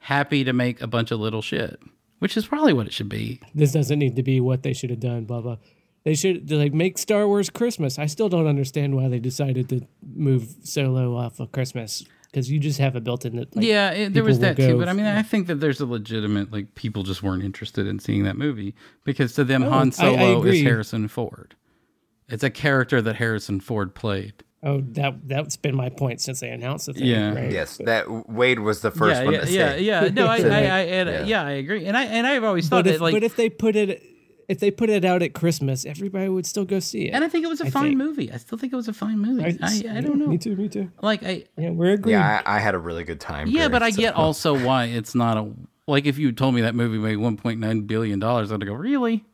Speaker 3: happy to make a bunch of little shit, which is probably what it should be.
Speaker 2: This doesn't need to be what they should have done. Blah blah. They should like make Star Wars Christmas. I still don't understand why they decided to move Solo off of Christmas. Because you just have a built in that. Like,
Speaker 3: yeah, it, there was
Speaker 2: people will
Speaker 3: that too. But I mean, I think that there's a legitimate like people just weren't interested in seeing that movie because to them
Speaker 2: Oh,
Speaker 3: Han
Speaker 2: I- I
Speaker 3: Solo is. Harrison Ford. It's a character that Harrison Ford played.
Speaker 2: Oh, that that's been my point since they announced the thing.
Speaker 3: Yeah.
Speaker 2: right?
Speaker 4: Yes, that Wade was the first
Speaker 3: yeah,
Speaker 4: one
Speaker 3: yeah,
Speaker 4: to
Speaker 3: yeah,
Speaker 4: say.
Speaker 3: yeah. No, I, I, I, and,
Speaker 4: Yeah.
Speaker 3: yeah. I agree, and I and I've always thought
Speaker 2: But if,
Speaker 3: that like,
Speaker 2: but if they put it, if they put it out at Christmas, everybody would still go see it.
Speaker 3: and I think it was a
Speaker 2: I
Speaker 3: fine
Speaker 2: think.
Speaker 3: movie. I still think it was a fine movie. I, I,
Speaker 2: yeah,
Speaker 3: don't know.
Speaker 2: Me too. Me too.
Speaker 3: Like I,
Speaker 2: Yeah, we're agreed.
Speaker 4: Yeah, I, I had a really good time.
Speaker 3: yeah, but I
Speaker 4: so-
Speaker 3: get also why it's not a like if you told me that movie made 1.9 billion dollars, I'd go really.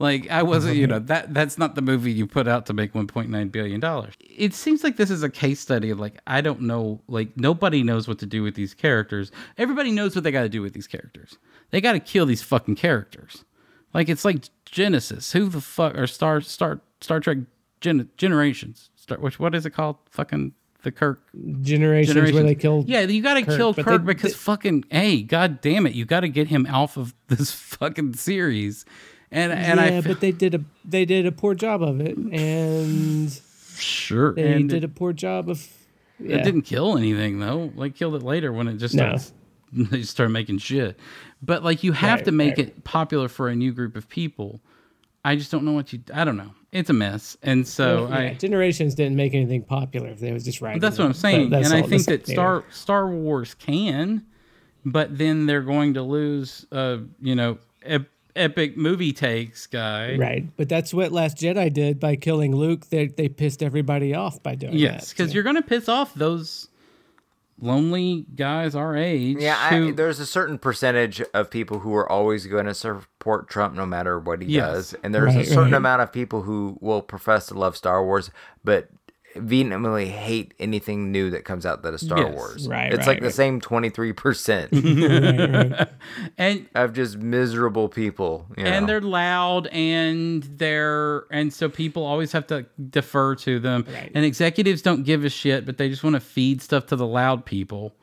Speaker 3: Like I wasn't, you know, that that's not the movie you put out to make 1.9 billion dollars. It seems like this is a case study of like I don't know, like nobody knows what to do with these characters. Everybody knows what they got to do with these characters. They got to kill these fucking characters. Like it's like Genesis. Who the fuck or Star Star Star Trek Gen- Generations? Star, which what is it called? Fucking the Kirk
Speaker 2: Generations, where they killed.
Speaker 3: Yeah, you got to kill Kirk
Speaker 2: they-
Speaker 3: because
Speaker 2: they-
Speaker 3: fucking hey, god damn it, you got to get him off of this fucking series. And and
Speaker 2: yeah,
Speaker 3: I
Speaker 2: but they did a they did a poor job of it, and
Speaker 3: sure
Speaker 2: they
Speaker 3: and
Speaker 2: did
Speaker 3: it,
Speaker 2: a poor job of. Yeah.
Speaker 3: it didn't kill anything though. Like killed it later when it just
Speaker 2: No.
Speaker 3: starts they start making shit. But like you have
Speaker 2: Right,
Speaker 3: to make
Speaker 2: right.
Speaker 3: it popular for a new group of people. I just don't know what you. I don't know. It's a mess, and so
Speaker 2: Yeah,
Speaker 3: I.
Speaker 2: Generations didn't make anything popular. If they was just writing.
Speaker 3: That's what. I'm saying, and I think that Star Star Wars can, but then they're going to lose, uh, you know, ep- epic movie takes guy.
Speaker 2: Right, but that's what Last Jedi did by killing Luke. They they pissed everybody off by doing
Speaker 3: Yes,
Speaker 2: that.
Speaker 3: because you're going to piss off those lonely guys our age.
Speaker 4: Yeah, I, there's a certain percentage of people who are always going to support Trump no matter what he
Speaker 3: Yes.
Speaker 4: does, and there's a certain
Speaker 2: right.
Speaker 4: amount of people who will profess to love Star Wars, but vehemently hate anything new that comes out that is Star
Speaker 3: Yes.
Speaker 4: Wars.
Speaker 2: Right,
Speaker 4: it's
Speaker 2: right,
Speaker 4: like the same 23 percent
Speaker 2: Right, right.
Speaker 3: and
Speaker 4: of just miserable people. You know?
Speaker 3: and they're loud and they're and so people always have to defer to them
Speaker 2: Right.
Speaker 3: and executives don't give a shit but they just want to feed stuff to the loud people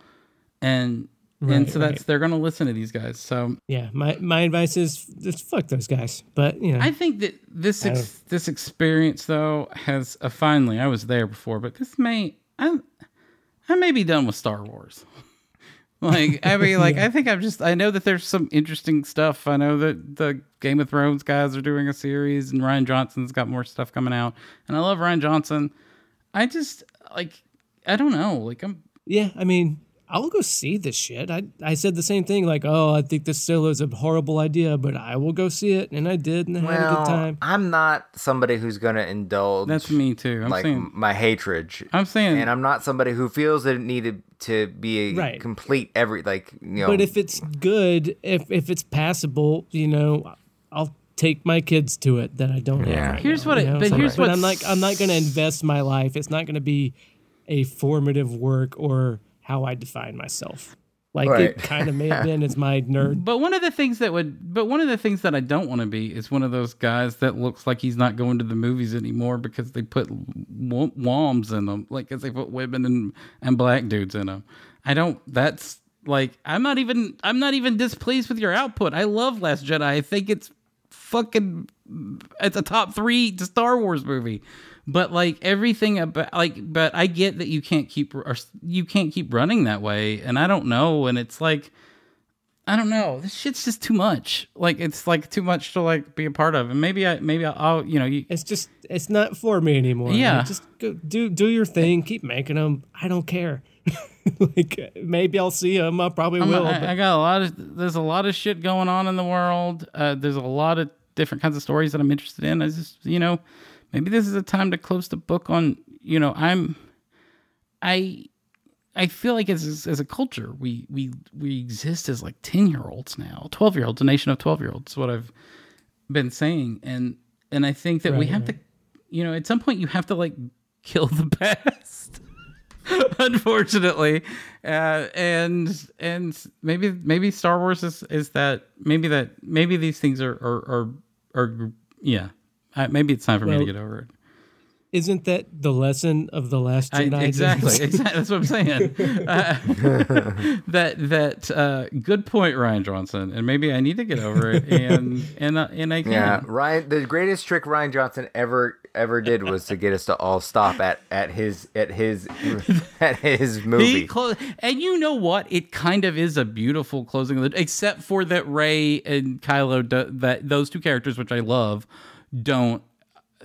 Speaker 3: and and so that's
Speaker 2: right.
Speaker 3: they're going to listen to these guys so.
Speaker 2: Yeah, my my advice is just fuck those guys. But you know,
Speaker 3: i think that this ex- this experience though has uh, finally i was there before but this may i i may be done with star wars. Like i mean like i think i'm just i know that there's some interesting stuff. I know that the game of thrones guys are doing a series and rian johnson's got more stuff coming out and i love rian johnson. I just like i don't know like i'm
Speaker 2: yeah, I mean, I'll go see this shit. I I said the same thing. Like, oh, I think this still is a horrible idea, but I will go see it, and I did, and I had a good time.
Speaker 4: I'm not somebody who's going to indulge
Speaker 3: that's me too i'm
Speaker 4: like
Speaker 3: saying
Speaker 4: my hatred.
Speaker 3: i'm saying
Speaker 4: and I'm not somebody who feels that it needed to be a
Speaker 2: Right.
Speaker 4: complete every like you know.
Speaker 2: But if it's good, if if it's passable, you know, I'll take my kids to it that I don't
Speaker 4: Yeah.
Speaker 2: have. Right
Speaker 3: Here's
Speaker 2: now,
Speaker 3: what
Speaker 2: you
Speaker 3: it-
Speaker 2: know?
Speaker 3: but
Speaker 2: So-
Speaker 3: here's
Speaker 2: what. I'm like I'm not going to invest my life. It's not going to be a formative work or how I define myself. Like
Speaker 4: Right.
Speaker 2: it kind of may have been as my nerd.
Speaker 3: But one of the things that would, but one of the things that I don't want to be is one of those guys that looks like he's not going to the movies anymore because they put w- woms in them, like because they put women and and black dudes in them. I don't. That's like I'm not even. I'm not even displeased with your output. I love Last Jedi. I think it's fucking. It's a top three Star Wars movie. But like everything about like, but I get that you can't keep or you can't keep running that way, and I don't know, and it's like. I don't know. This shit's just too much. Like it's like too much to like be a part of. And maybe I maybe I'll, I'll you know you,
Speaker 2: It's just it's not for me anymore.
Speaker 3: Yeah.
Speaker 2: Like, just go do do your thing. Keep making them. I don't care. like maybe I'll see them. I probably
Speaker 3: I'm-
Speaker 2: will.
Speaker 3: I got a lot of there's a lot of shit going on in the world. Uh, there's a lot of different kinds of stories that I'm interested in. I just you know maybe this is a time to close the book on you know I'm I I feel like as as a culture we we we exist as like ten year olds now, twelve year olds, a nation of twelve year olds. What I've been saying, and and I think that we
Speaker 2: Right,
Speaker 3: have to, you know, at some point you have to like kill the past. Unfortunately, uh, and and maybe maybe Star Wars is is that maybe that maybe these things are are are, are yeah. Uh, maybe it's time for me to get over it.
Speaker 2: isn't that the lesson of the last
Speaker 3: I,
Speaker 2: Jedi?
Speaker 3: exactly, exactly. That's what I'm saying. Uh, that that uh, good point, Rian Johnson. And maybe I need to get over it, and and uh, and I can.
Speaker 4: Yeah, Ryan. The greatest trick Rian Johnson ever ever did was to get us to all stop at at his at his at his movie.
Speaker 3: clo- and you know what? It kind of is a beautiful closing of the, except for that Rey and Kylo, do, that those two characters, which I love, don't.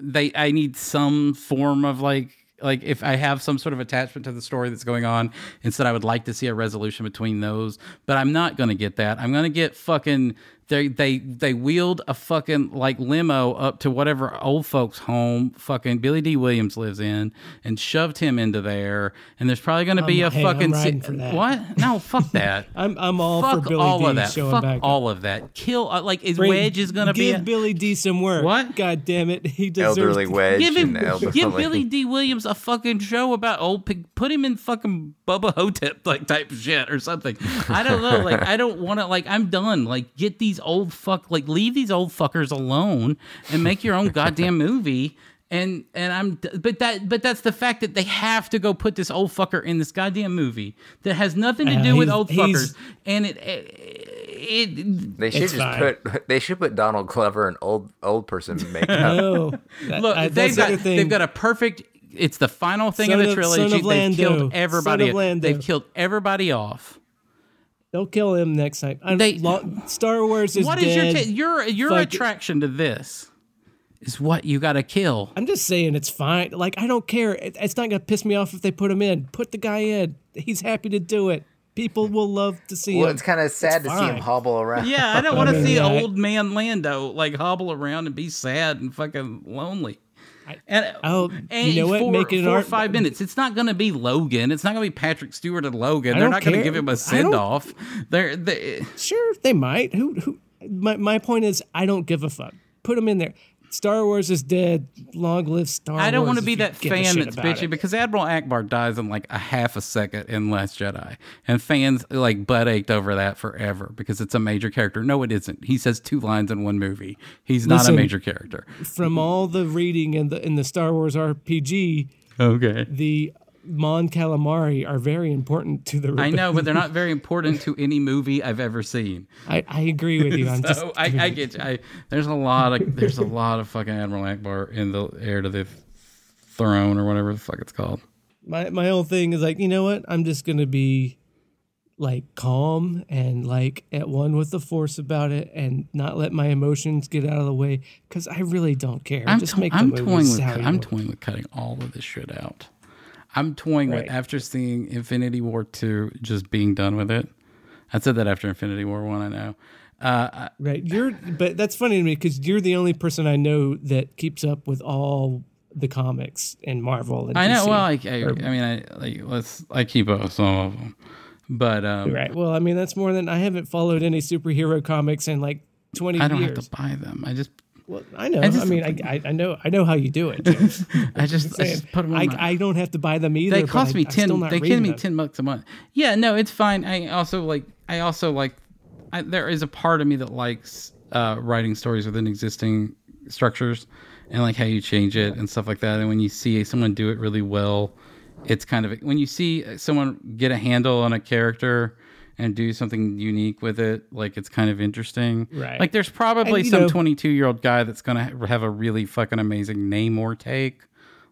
Speaker 3: They, I need some form of like, like if I have some sort of attachment to the story that's going on. Instead, I would like to see a resolution between those, but I'm not gonna get that. I'm gonna get fucking. They they they wheeled a fucking like limo up to whatever old folks home fucking Billy Dee Williams lives in and shoved him into there and there's probably going to be
Speaker 2: I'm-
Speaker 3: a
Speaker 2: hey, I'm
Speaker 3: fucking
Speaker 2: riding for that.
Speaker 3: what? No, fuck that.
Speaker 2: I'm I'm all
Speaker 3: Fuck
Speaker 2: for Billy
Speaker 3: all
Speaker 2: D
Speaker 3: of that. Fuck
Speaker 2: back. up.
Speaker 3: all of that. Kill uh, like is
Speaker 2: Bring-
Speaker 3: Wedge is going to be
Speaker 2: give Billy Dee some work.
Speaker 3: What?
Speaker 2: God damn it, he deserves.
Speaker 4: Elderly
Speaker 2: to-
Speaker 4: Wedge
Speaker 3: Give him,
Speaker 4: and elderly.
Speaker 3: give Billy Dee Williams a fucking show about old pig. Put him in fucking Bubba Ho-Tep like type shit or something. I don't know. Like I don't want to. Like I'm done. Like get these old fuck. Like leave these old fuckers alone and make your own goddamn movie. And and I'm but that but that's the fact that they have to go put this old fucker in this goddamn movie that has nothing to
Speaker 2: Uh,
Speaker 3: do with old fuckers. And it it,
Speaker 4: They should just
Speaker 2: fine.
Speaker 4: put they should put Donald Glover in old old person makeup.
Speaker 2: No, That-
Speaker 3: Look,
Speaker 2: I-
Speaker 3: they've
Speaker 2: that's the
Speaker 3: got they've got a perfect. It's the final thing
Speaker 2: Son
Speaker 3: of the trilogy.
Speaker 2: son of
Speaker 3: They've
Speaker 2: Lando.
Speaker 3: killed everybody.
Speaker 2: Son of
Speaker 3: They've killed everybody off.
Speaker 2: They'll kill him next time. I,
Speaker 3: They-
Speaker 2: lo- Star Wars is
Speaker 3: What is your
Speaker 2: dead.
Speaker 3: ta- your your
Speaker 2: Fuck it.
Speaker 3: attraction to this? Is what you got to kill.
Speaker 2: I'm just saying it's fine. Like I don't care. It, it's not gonna piss me off if they put him in. Put the guy in. He's happy to do it. People will love to see
Speaker 4: well,
Speaker 2: him.
Speaker 4: it's kind of sad to see him hobble around.
Speaker 3: Yeah, I don't want to see
Speaker 2: I-
Speaker 3: old man Lando like hobble around and be sad and fucking lonely. And,
Speaker 2: Oh,
Speaker 3: and
Speaker 2: you know what?
Speaker 3: For,
Speaker 2: Make it an
Speaker 3: for
Speaker 2: art-
Speaker 3: five minutes. It's not going to be Logan. It's not going to be Patrick Stewart and Logan.
Speaker 2: I
Speaker 3: They're
Speaker 2: don't
Speaker 3: going to give him a send off. They're they,
Speaker 2: Sure, they might. Who? Who? My my point is, I don't give a fuck. Put him in there. Star Wars is dead. Long live Star Wars.
Speaker 3: I don't want to be that fan that's bitchy
Speaker 2: it.
Speaker 3: because Admiral Ackbar dies in like a half a second in Last Jedi, and fans like butt ached over that forever because it's a major character. No, it isn't. He says two lines in one movie. He's not a major character.
Speaker 2: From all the reading in the in the Star Wars RPG,
Speaker 3: Okay.
Speaker 2: the Mon Calamari are very important to the.
Speaker 3: I know, but they're not very important to any movie I've ever seen.
Speaker 2: I, I agree with you. I'm just.
Speaker 3: So I, I get you. I, there's a lot of there's a lot of fucking Admiral Ackbar in the heir to the throne or whatever the fuck it's called.
Speaker 2: my my whole thing is like, you know what? I'm just gonna be like calm and like at one with the force about it and not let my emotions get out of the way because I really don't care.
Speaker 3: I'm,
Speaker 2: just
Speaker 3: to-
Speaker 2: make
Speaker 3: I'm toying with I'm toying with cutting all of this shit out. I'm toying
Speaker 2: Right.
Speaker 3: with after seeing Infinity War two, just being done with it. I said that after Infinity War one. I know. Uh,
Speaker 2: Right. You're but that's funny to me because you're the only person I know that keeps up with all the comics and Marvel and
Speaker 3: I know.
Speaker 2: DC.
Speaker 3: Well, I, I, I mean, I like let's I keep up with some of them, but um,
Speaker 2: right. Well, I mean that's more than I haven't followed any superhero comics in like 20
Speaker 3: I don't
Speaker 2: years.
Speaker 3: have to buy them. I just
Speaker 2: Well, I know. I,
Speaker 3: just-
Speaker 2: mean, I, I I know I know how you do it.
Speaker 3: I just, I just put them.
Speaker 2: I, I don't have to buy them either.
Speaker 3: they cost me
Speaker 2: still
Speaker 3: ten. They give me
Speaker 2: them.
Speaker 3: ten bucks a month. Yeah, no, it's fine. I also like. I also like. I, there is a part of me that likes uh, writing stories within existing structures, and like how you change it and stuff like that. And when you see someone do it really well, it's kind of when you see someone get a handle on a character and do something unique with it, like it's kind of interesting.
Speaker 2: Right.
Speaker 3: Like there's probably
Speaker 2: And,
Speaker 3: some 22 year old guy that's gonna ha- have a really fucking amazing name or take.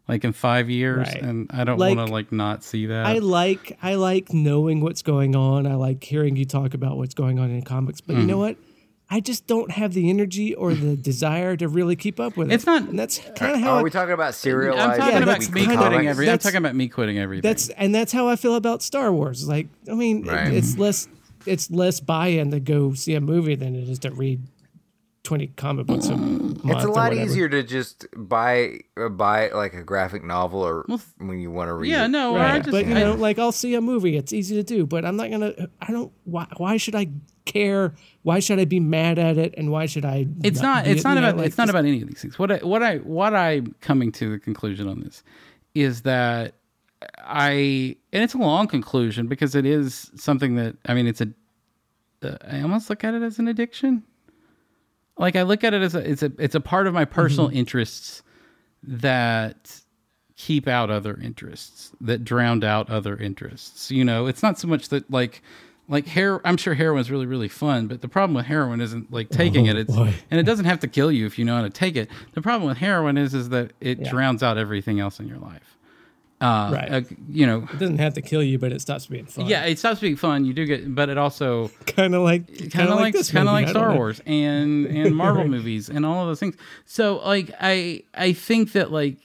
Speaker 3: Like in five years,
Speaker 2: Right.
Speaker 3: and I don't
Speaker 2: Like,
Speaker 3: want to like not see that.
Speaker 2: I like I like knowing what's going on. I like hearing you talk about what's going on in comics. But you
Speaker 3: Mm-hmm.
Speaker 2: know what? I just don't have the energy or the desire to really keep up with it.
Speaker 3: It's not-
Speaker 2: And that's kind of how
Speaker 4: Are
Speaker 2: I-
Speaker 4: we talking about serialized?
Speaker 3: I'm talking
Speaker 2: Yeah,
Speaker 3: about me quitting every. I'm talking about me quitting everything.
Speaker 2: that's and that's how I feel about Star Wars. Like, I mean, it- it's less it's less buy-in to go see a movie than it is to read twenty comic books a month.
Speaker 4: It's a lot easier to just buy uh, buy like a graphic novel or when you want to read.
Speaker 3: yeah,
Speaker 4: it.
Speaker 3: no, I
Speaker 2: Right.
Speaker 3: just
Speaker 2: but you
Speaker 3: I-
Speaker 2: know, like I'll see a movie. It's easy to do, but I'm not gonna. I don't. Why? Why should I care? Why should I be mad at it? And why should I?
Speaker 3: it's not.
Speaker 2: be-
Speaker 3: It's not about.
Speaker 2: like,
Speaker 3: it's not about any of these things. What I what I what I'm coming to the conclusion on this is that I and it's a long conclusion because it is something that I mean it's a. Uh, I almost look at it as an addiction. Like I look at it as a it's a it's a part of my personal
Speaker 2: Mm-hmm.
Speaker 3: interests that keep out other interests that drowned out other interests. You know, it's not so much that like like hair I'm sure heroin's really really fun, but the problem with heroin isn't like taking it. It's
Speaker 2: boy.
Speaker 3: and it doesn't have to kill you if you know how to take it. The problem with heroin is is that it
Speaker 2: Yeah.
Speaker 3: drowns out everything else in your life. Uh,
Speaker 2: Right.
Speaker 3: uh, you know,
Speaker 2: It doesn't have to kill you, but it stops being fun.
Speaker 3: yeah, it stops being fun. You do get, but it also
Speaker 2: kind of like
Speaker 3: kind of like
Speaker 2: this
Speaker 3: kind of like Star
Speaker 2: know.
Speaker 3: Wars and and Marvel
Speaker 2: Right.
Speaker 3: movies and all of those things. So like I I think that like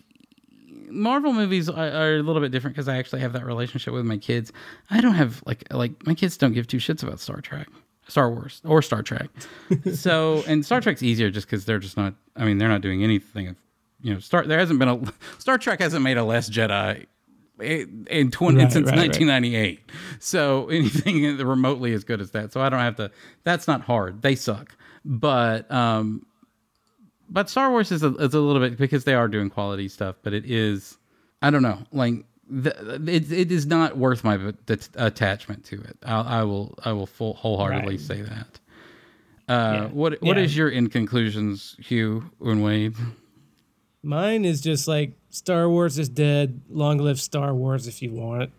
Speaker 3: Marvel movies are, are a little bit different because I actually have that relationship with my kids. I don't have like like my kids don't give two shits about Star Trek. Star Wars or Star Trek. so and Star Trek's easier just because they're just not. I mean, they're not doing anything. Of, you know, Star. There hasn't been a Star Trek hasn't made a Last Jedi in in twenty
Speaker 2: Right,
Speaker 3: since
Speaker 2: right, right.
Speaker 3: nineteen ninety eight. So anything remotely as good as that. So I don't have to. That's not hard. They suck. But um, but Star Wars is a, is a little bit because they are doing quality stuff. But it is. I don't know. Like the, it, it is not worth my attachment to it. I'll, I will I will full wholeheartedly
Speaker 2: Right.
Speaker 3: say that. Uh,
Speaker 2: Yeah.
Speaker 3: What what
Speaker 2: Yeah.
Speaker 3: is your in conclusions, Hugh and Wade?
Speaker 2: Mine is just like Star Wars is dead. Long live Star Wars if you want it.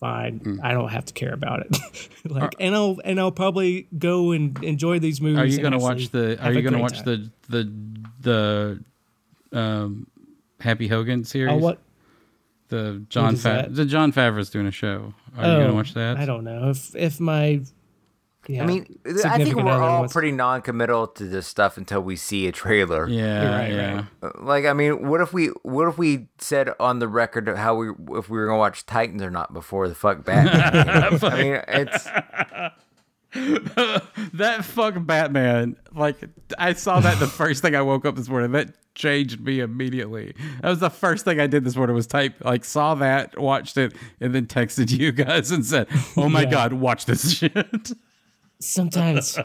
Speaker 2: Fine.
Speaker 3: Hmm.
Speaker 2: I don't have to care about it. like and I'll and I'll probably go and enjoy these movies.
Speaker 3: Are you going to watch the? Are you going to watch
Speaker 2: time.
Speaker 3: the the the um, Happy Hogan series?
Speaker 2: Oh, what?
Speaker 3: the Jon
Speaker 2: is
Speaker 3: Fa- the Jon Favreau's doing a show. Are you going
Speaker 2: Oh,
Speaker 3: to watch that?
Speaker 2: I don't know if if my. Yeah,
Speaker 4: I mean, I think we're all
Speaker 2: wants-
Speaker 4: pretty non-committal to this stuff until we see a trailer.
Speaker 3: Yeah,
Speaker 2: right,
Speaker 3: yeah.
Speaker 2: right.
Speaker 4: Like, I mean, what if we what if we said on the record how we if we were gonna watch Titans or not before the fuck Batman? I mean, it's
Speaker 3: That fuck Batman. Like I saw that the first thing I woke up this morning. That changed me immediately. That was the first thing I did this morning was type like saw that, watched it, and then texted you guys and said, "Oh my
Speaker 2: Yeah.
Speaker 3: god, watch this shit."
Speaker 2: Sometimes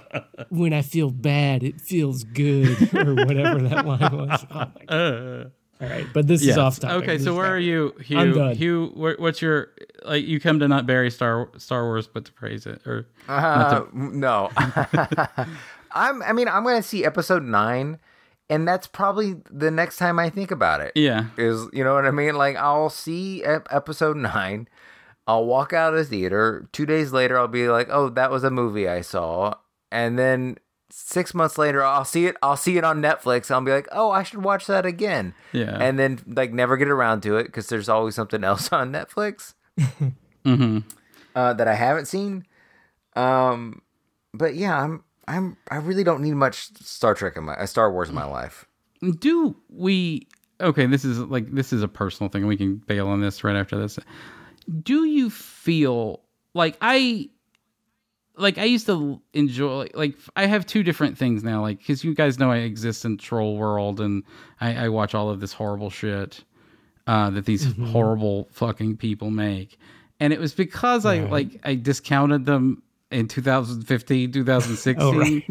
Speaker 2: when I feel bad, it feels good, or whatever that line was. Oh my God. All right, but this is off topic.
Speaker 3: Okay,
Speaker 2: This
Speaker 3: so where
Speaker 2: not-
Speaker 3: are you,
Speaker 2: I'm
Speaker 3: Hugh?
Speaker 2: done.
Speaker 3: Hugh, what's your like? You come to not bury Star Star Wars, but to praise it, or
Speaker 4: uh, no. I'm. I mean, I'm gonna see episode nine, and that's probably the next time I think about it.
Speaker 3: yeah,
Speaker 4: is you know what I mean? Like I'll see ep- episode nine, I'll walk out of the theater. Two days later, I'll be like, "Oh, that was a movie I saw," and then six months later, I'll see it. I'll see it on Netflix. I'll be like, "Oh, I should watch that again."
Speaker 3: Yeah.
Speaker 4: and then like never get around to it because there's always something else on Netflix
Speaker 3: mm-hmm.
Speaker 4: uh, that I haven't seen. Um, but yeah, I'm. I'm. I really don't need much Star Trek in my uh, Star Wars in my life.
Speaker 3: do we okay this is like this is a personal thing we can bail on this right after this do you feel like i like i used to enjoy like i have two different things now like because you guys know i exist in troll world and i, I watch all of this horrible shit uh, that these horrible fucking people make. And it was because i like i discounted them in 2015 2016
Speaker 2: Oh, right.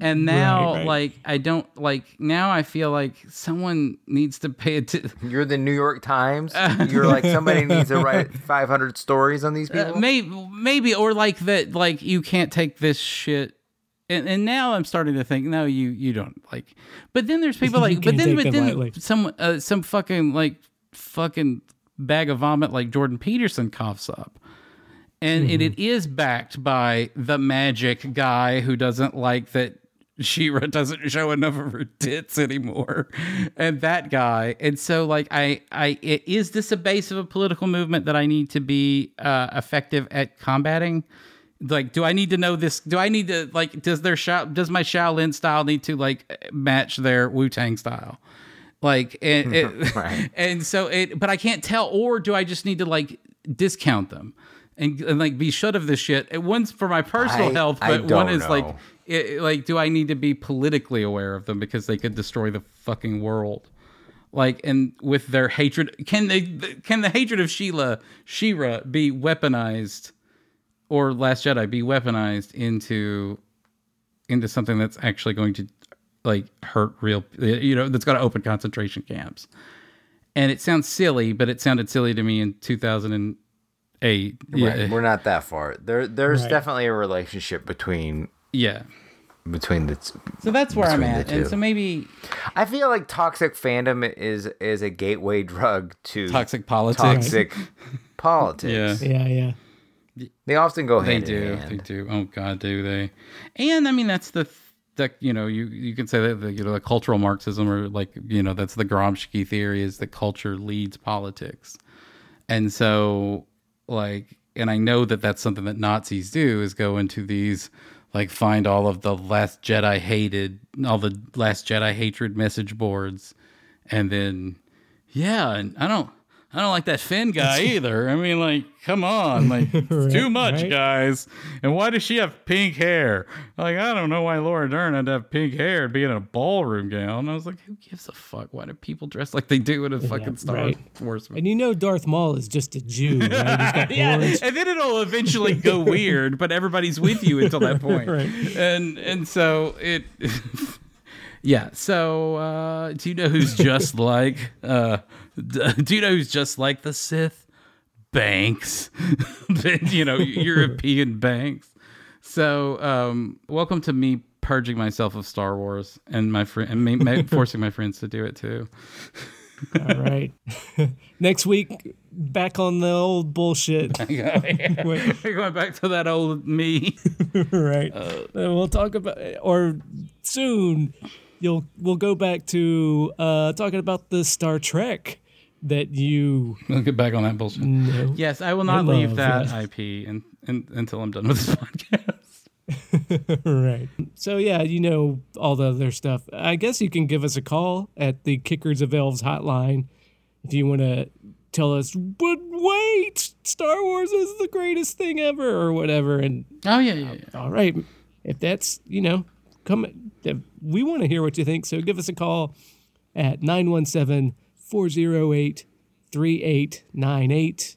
Speaker 3: and now
Speaker 2: right.
Speaker 3: like i don't like now i feel like someone needs to pay attention
Speaker 4: You're the New York Times. You're like somebody needs to write 500 stories on these people.
Speaker 3: maybe maybe or like that like you can't take this shit and, and now i'm starting to think no you you don't like but then there's people like but then
Speaker 2: take
Speaker 3: but then
Speaker 2: lightly.
Speaker 3: some uh, some fucking like fucking bag of vomit like jordan peterson coughs up and
Speaker 2: Mm-hmm.
Speaker 3: it is backed by the magic guy who doesn't like that She-Ra doesn't show enough of her tits anymore, and that guy. And so, like, I, I, i- is this a base of a political movement that I need to be uh, effective at combating? Like, do I need to know this? Do I need to like? Does their Sha- does my Shaolin style need to like match their Wu Tang style? Like, and, it,
Speaker 4: Right.
Speaker 3: and so it, but I can't tell. Or do I just need to like discount them and, and like be shut of this shit? And One's for my personal
Speaker 4: I-
Speaker 3: health, but one is like, it, like, do I need to be politically aware of them because they could destroy the fucking world? Like, and with their hatred, can they? Can the hatred of Sheila, She-Ra, be weaponized, or Last Jedi be weaponized into into something that's actually going to like hurt real you know that's going to open concentration camps and it sounds silly but it sounded silly to me in 2008 yeah
Speaker 4: Right, we're not that far. There, there's
Speaker 2: Right.
Speaker 4: definitely a relationship between
Speaker 3: yeah
Speaker 4: between the. t-
Speaker 3: So that's where I'm at, and so maybe
Speaker 4: I feel like toxic fandom is is a gateway drug to
Speaker 3: toxic politics.
Speaker 4: toxic politics.
Speaker 3: Yeah.
Speaker 2: Yeah, yeah.
Speaker 4: They often go
Speaker 3: They
Speaker 4: hand
Speaker 3: do.
Speaker 4: in
Speaker 3: They
Speaker 4: hand.
Speaker 3: do. Oh God, do they? And I mean, that's the that you know you you can say that the, you know the cultural Marxism or like you know that's the Gramsci theory is that culture leads politics, and so like and I know that that's something that Nazis do is go into these like find all of the last Jedi hated all the last Jedi hatred message boards, and then yeah, and I don't. I don't like that Finn guy either. I mean, like, come on, like, it's too much,
Speaker 2: right.
Speaker 3: guys. And why does she have pink hair? Like, I don't know why Laura Dern had to have pink hair and be in a ballroom gown. I was like, who gives a fuck? Why do people dress like they do in a fucking Star
Speaker 2: right.
Speaker 3: Wars movie?
Speaker 2: And you know Darth Maul is just a Jew, right?
Speaker 3: Yeah, and then it'll eventually go weird, but everybody's with you until that point.
Speaker 2: Right.
Speaker 3: And and so it Yeah, so uh do you know who's just like uh do you know who's just like the Sith? Banks. you know, European banks. So, um welcome to me purging myself of Star Wars and my friend and me, me forcing my friends to do it too.
Speaker 2: All right. Next week, back on the old bullshit.
Speaker 3: We're going back to that old me.
Speaker 2: right. And we'll talk about, or soon, you'll we'll go back to uh, talking about the Star Trek that you
Speaker 3: We'll get back on that bullshit.
Speaker 2: know.
Speaker 3: Yes, I will not
Speaker 2: love
Speaker 3: leave that
Speaker 2: that.
Speaker 3: IP in, in, until I'm done with this podcast.
Speaker 2: right. So yeah, you know all the other stuff. I guess you can give us a call at the Kickers of Elves hotline if you want to tell us. But wait, Star Wars is the greatest thing ever, or whatever. And
Speaker 3: Oh yeah, yeah, yeah.
Speaker 2: all right, if that's you know, come. if- We want to hear what you think. So give us a call at 917-408-3898.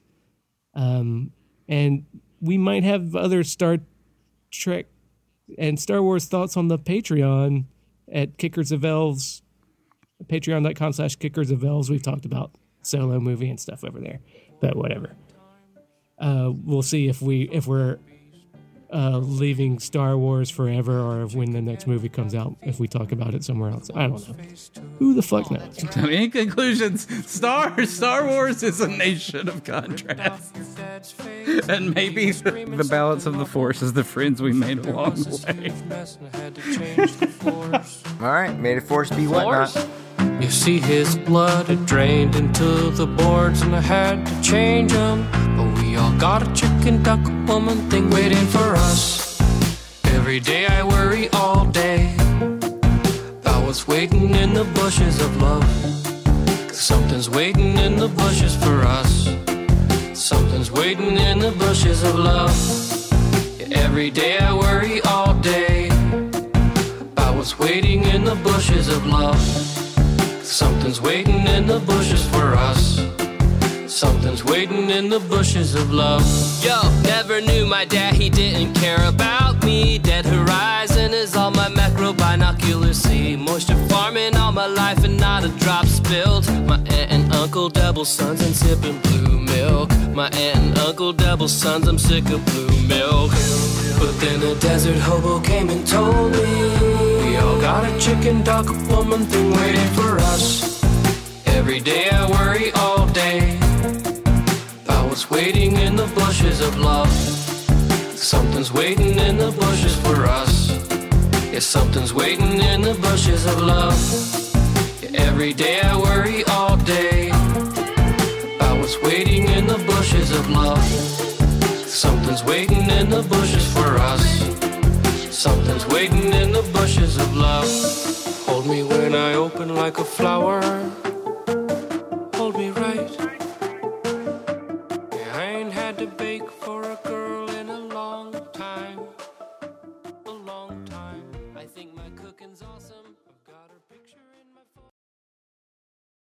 Speaker 2: Um, and we might have other Star Trek and Star Wars thoughts on the Patreon at Kickers of Elves, patreon.com slash Kickers of Elves. We've talked about solo movie and stuff over there, but whatever. Uh, we'll see if we if we're uh, leaving Star Wars forever or when the next movie comes out if we talk about it somewhere else. I don't know. Who the fuck knows?
Speaker 3: So in conclusions, Star Star Wars is a nation of contrasts, and maybe the, the balance of the Force is the friends we made along the way.
Speaker 4: All right, may the force be whatnot.
Speaker 6: You see his blood, it drained into the boards, and I had to change them. Got a chicken duck woman thing waiting for us. Every day I worry all day about what's waiting in the bushes of love. something's waiting in the bushes for us. Something's waiting in the bushes of love. Every day I worry all day about what's waiting in the bushes of love. Something's waiting in the bushes for us. Something's waiting in the bushes of love. Yo, never knew my dad, he didn't care about me. Dead horizon is all my macro binoculars see. Moisture farming all my life and not a drop spilled. My aunt and uncle double sons and sipping blue milk. My aunt and uncle double sons, I'm sick of blue milk. But then a desert hobo came and told me we all got a chicken duck woman thing waiting for us. Every day I worry all day what's waiting in the bushes of love. Something's waiting in the bushes for us. Yeah, something's waiting in the bushes of love. Yeah, every day I worry all day about what's waiting in the bushes of love. Something's waiting in the bushes for us. Something's waiting in the bushes of love. Hold me when I open like a flower.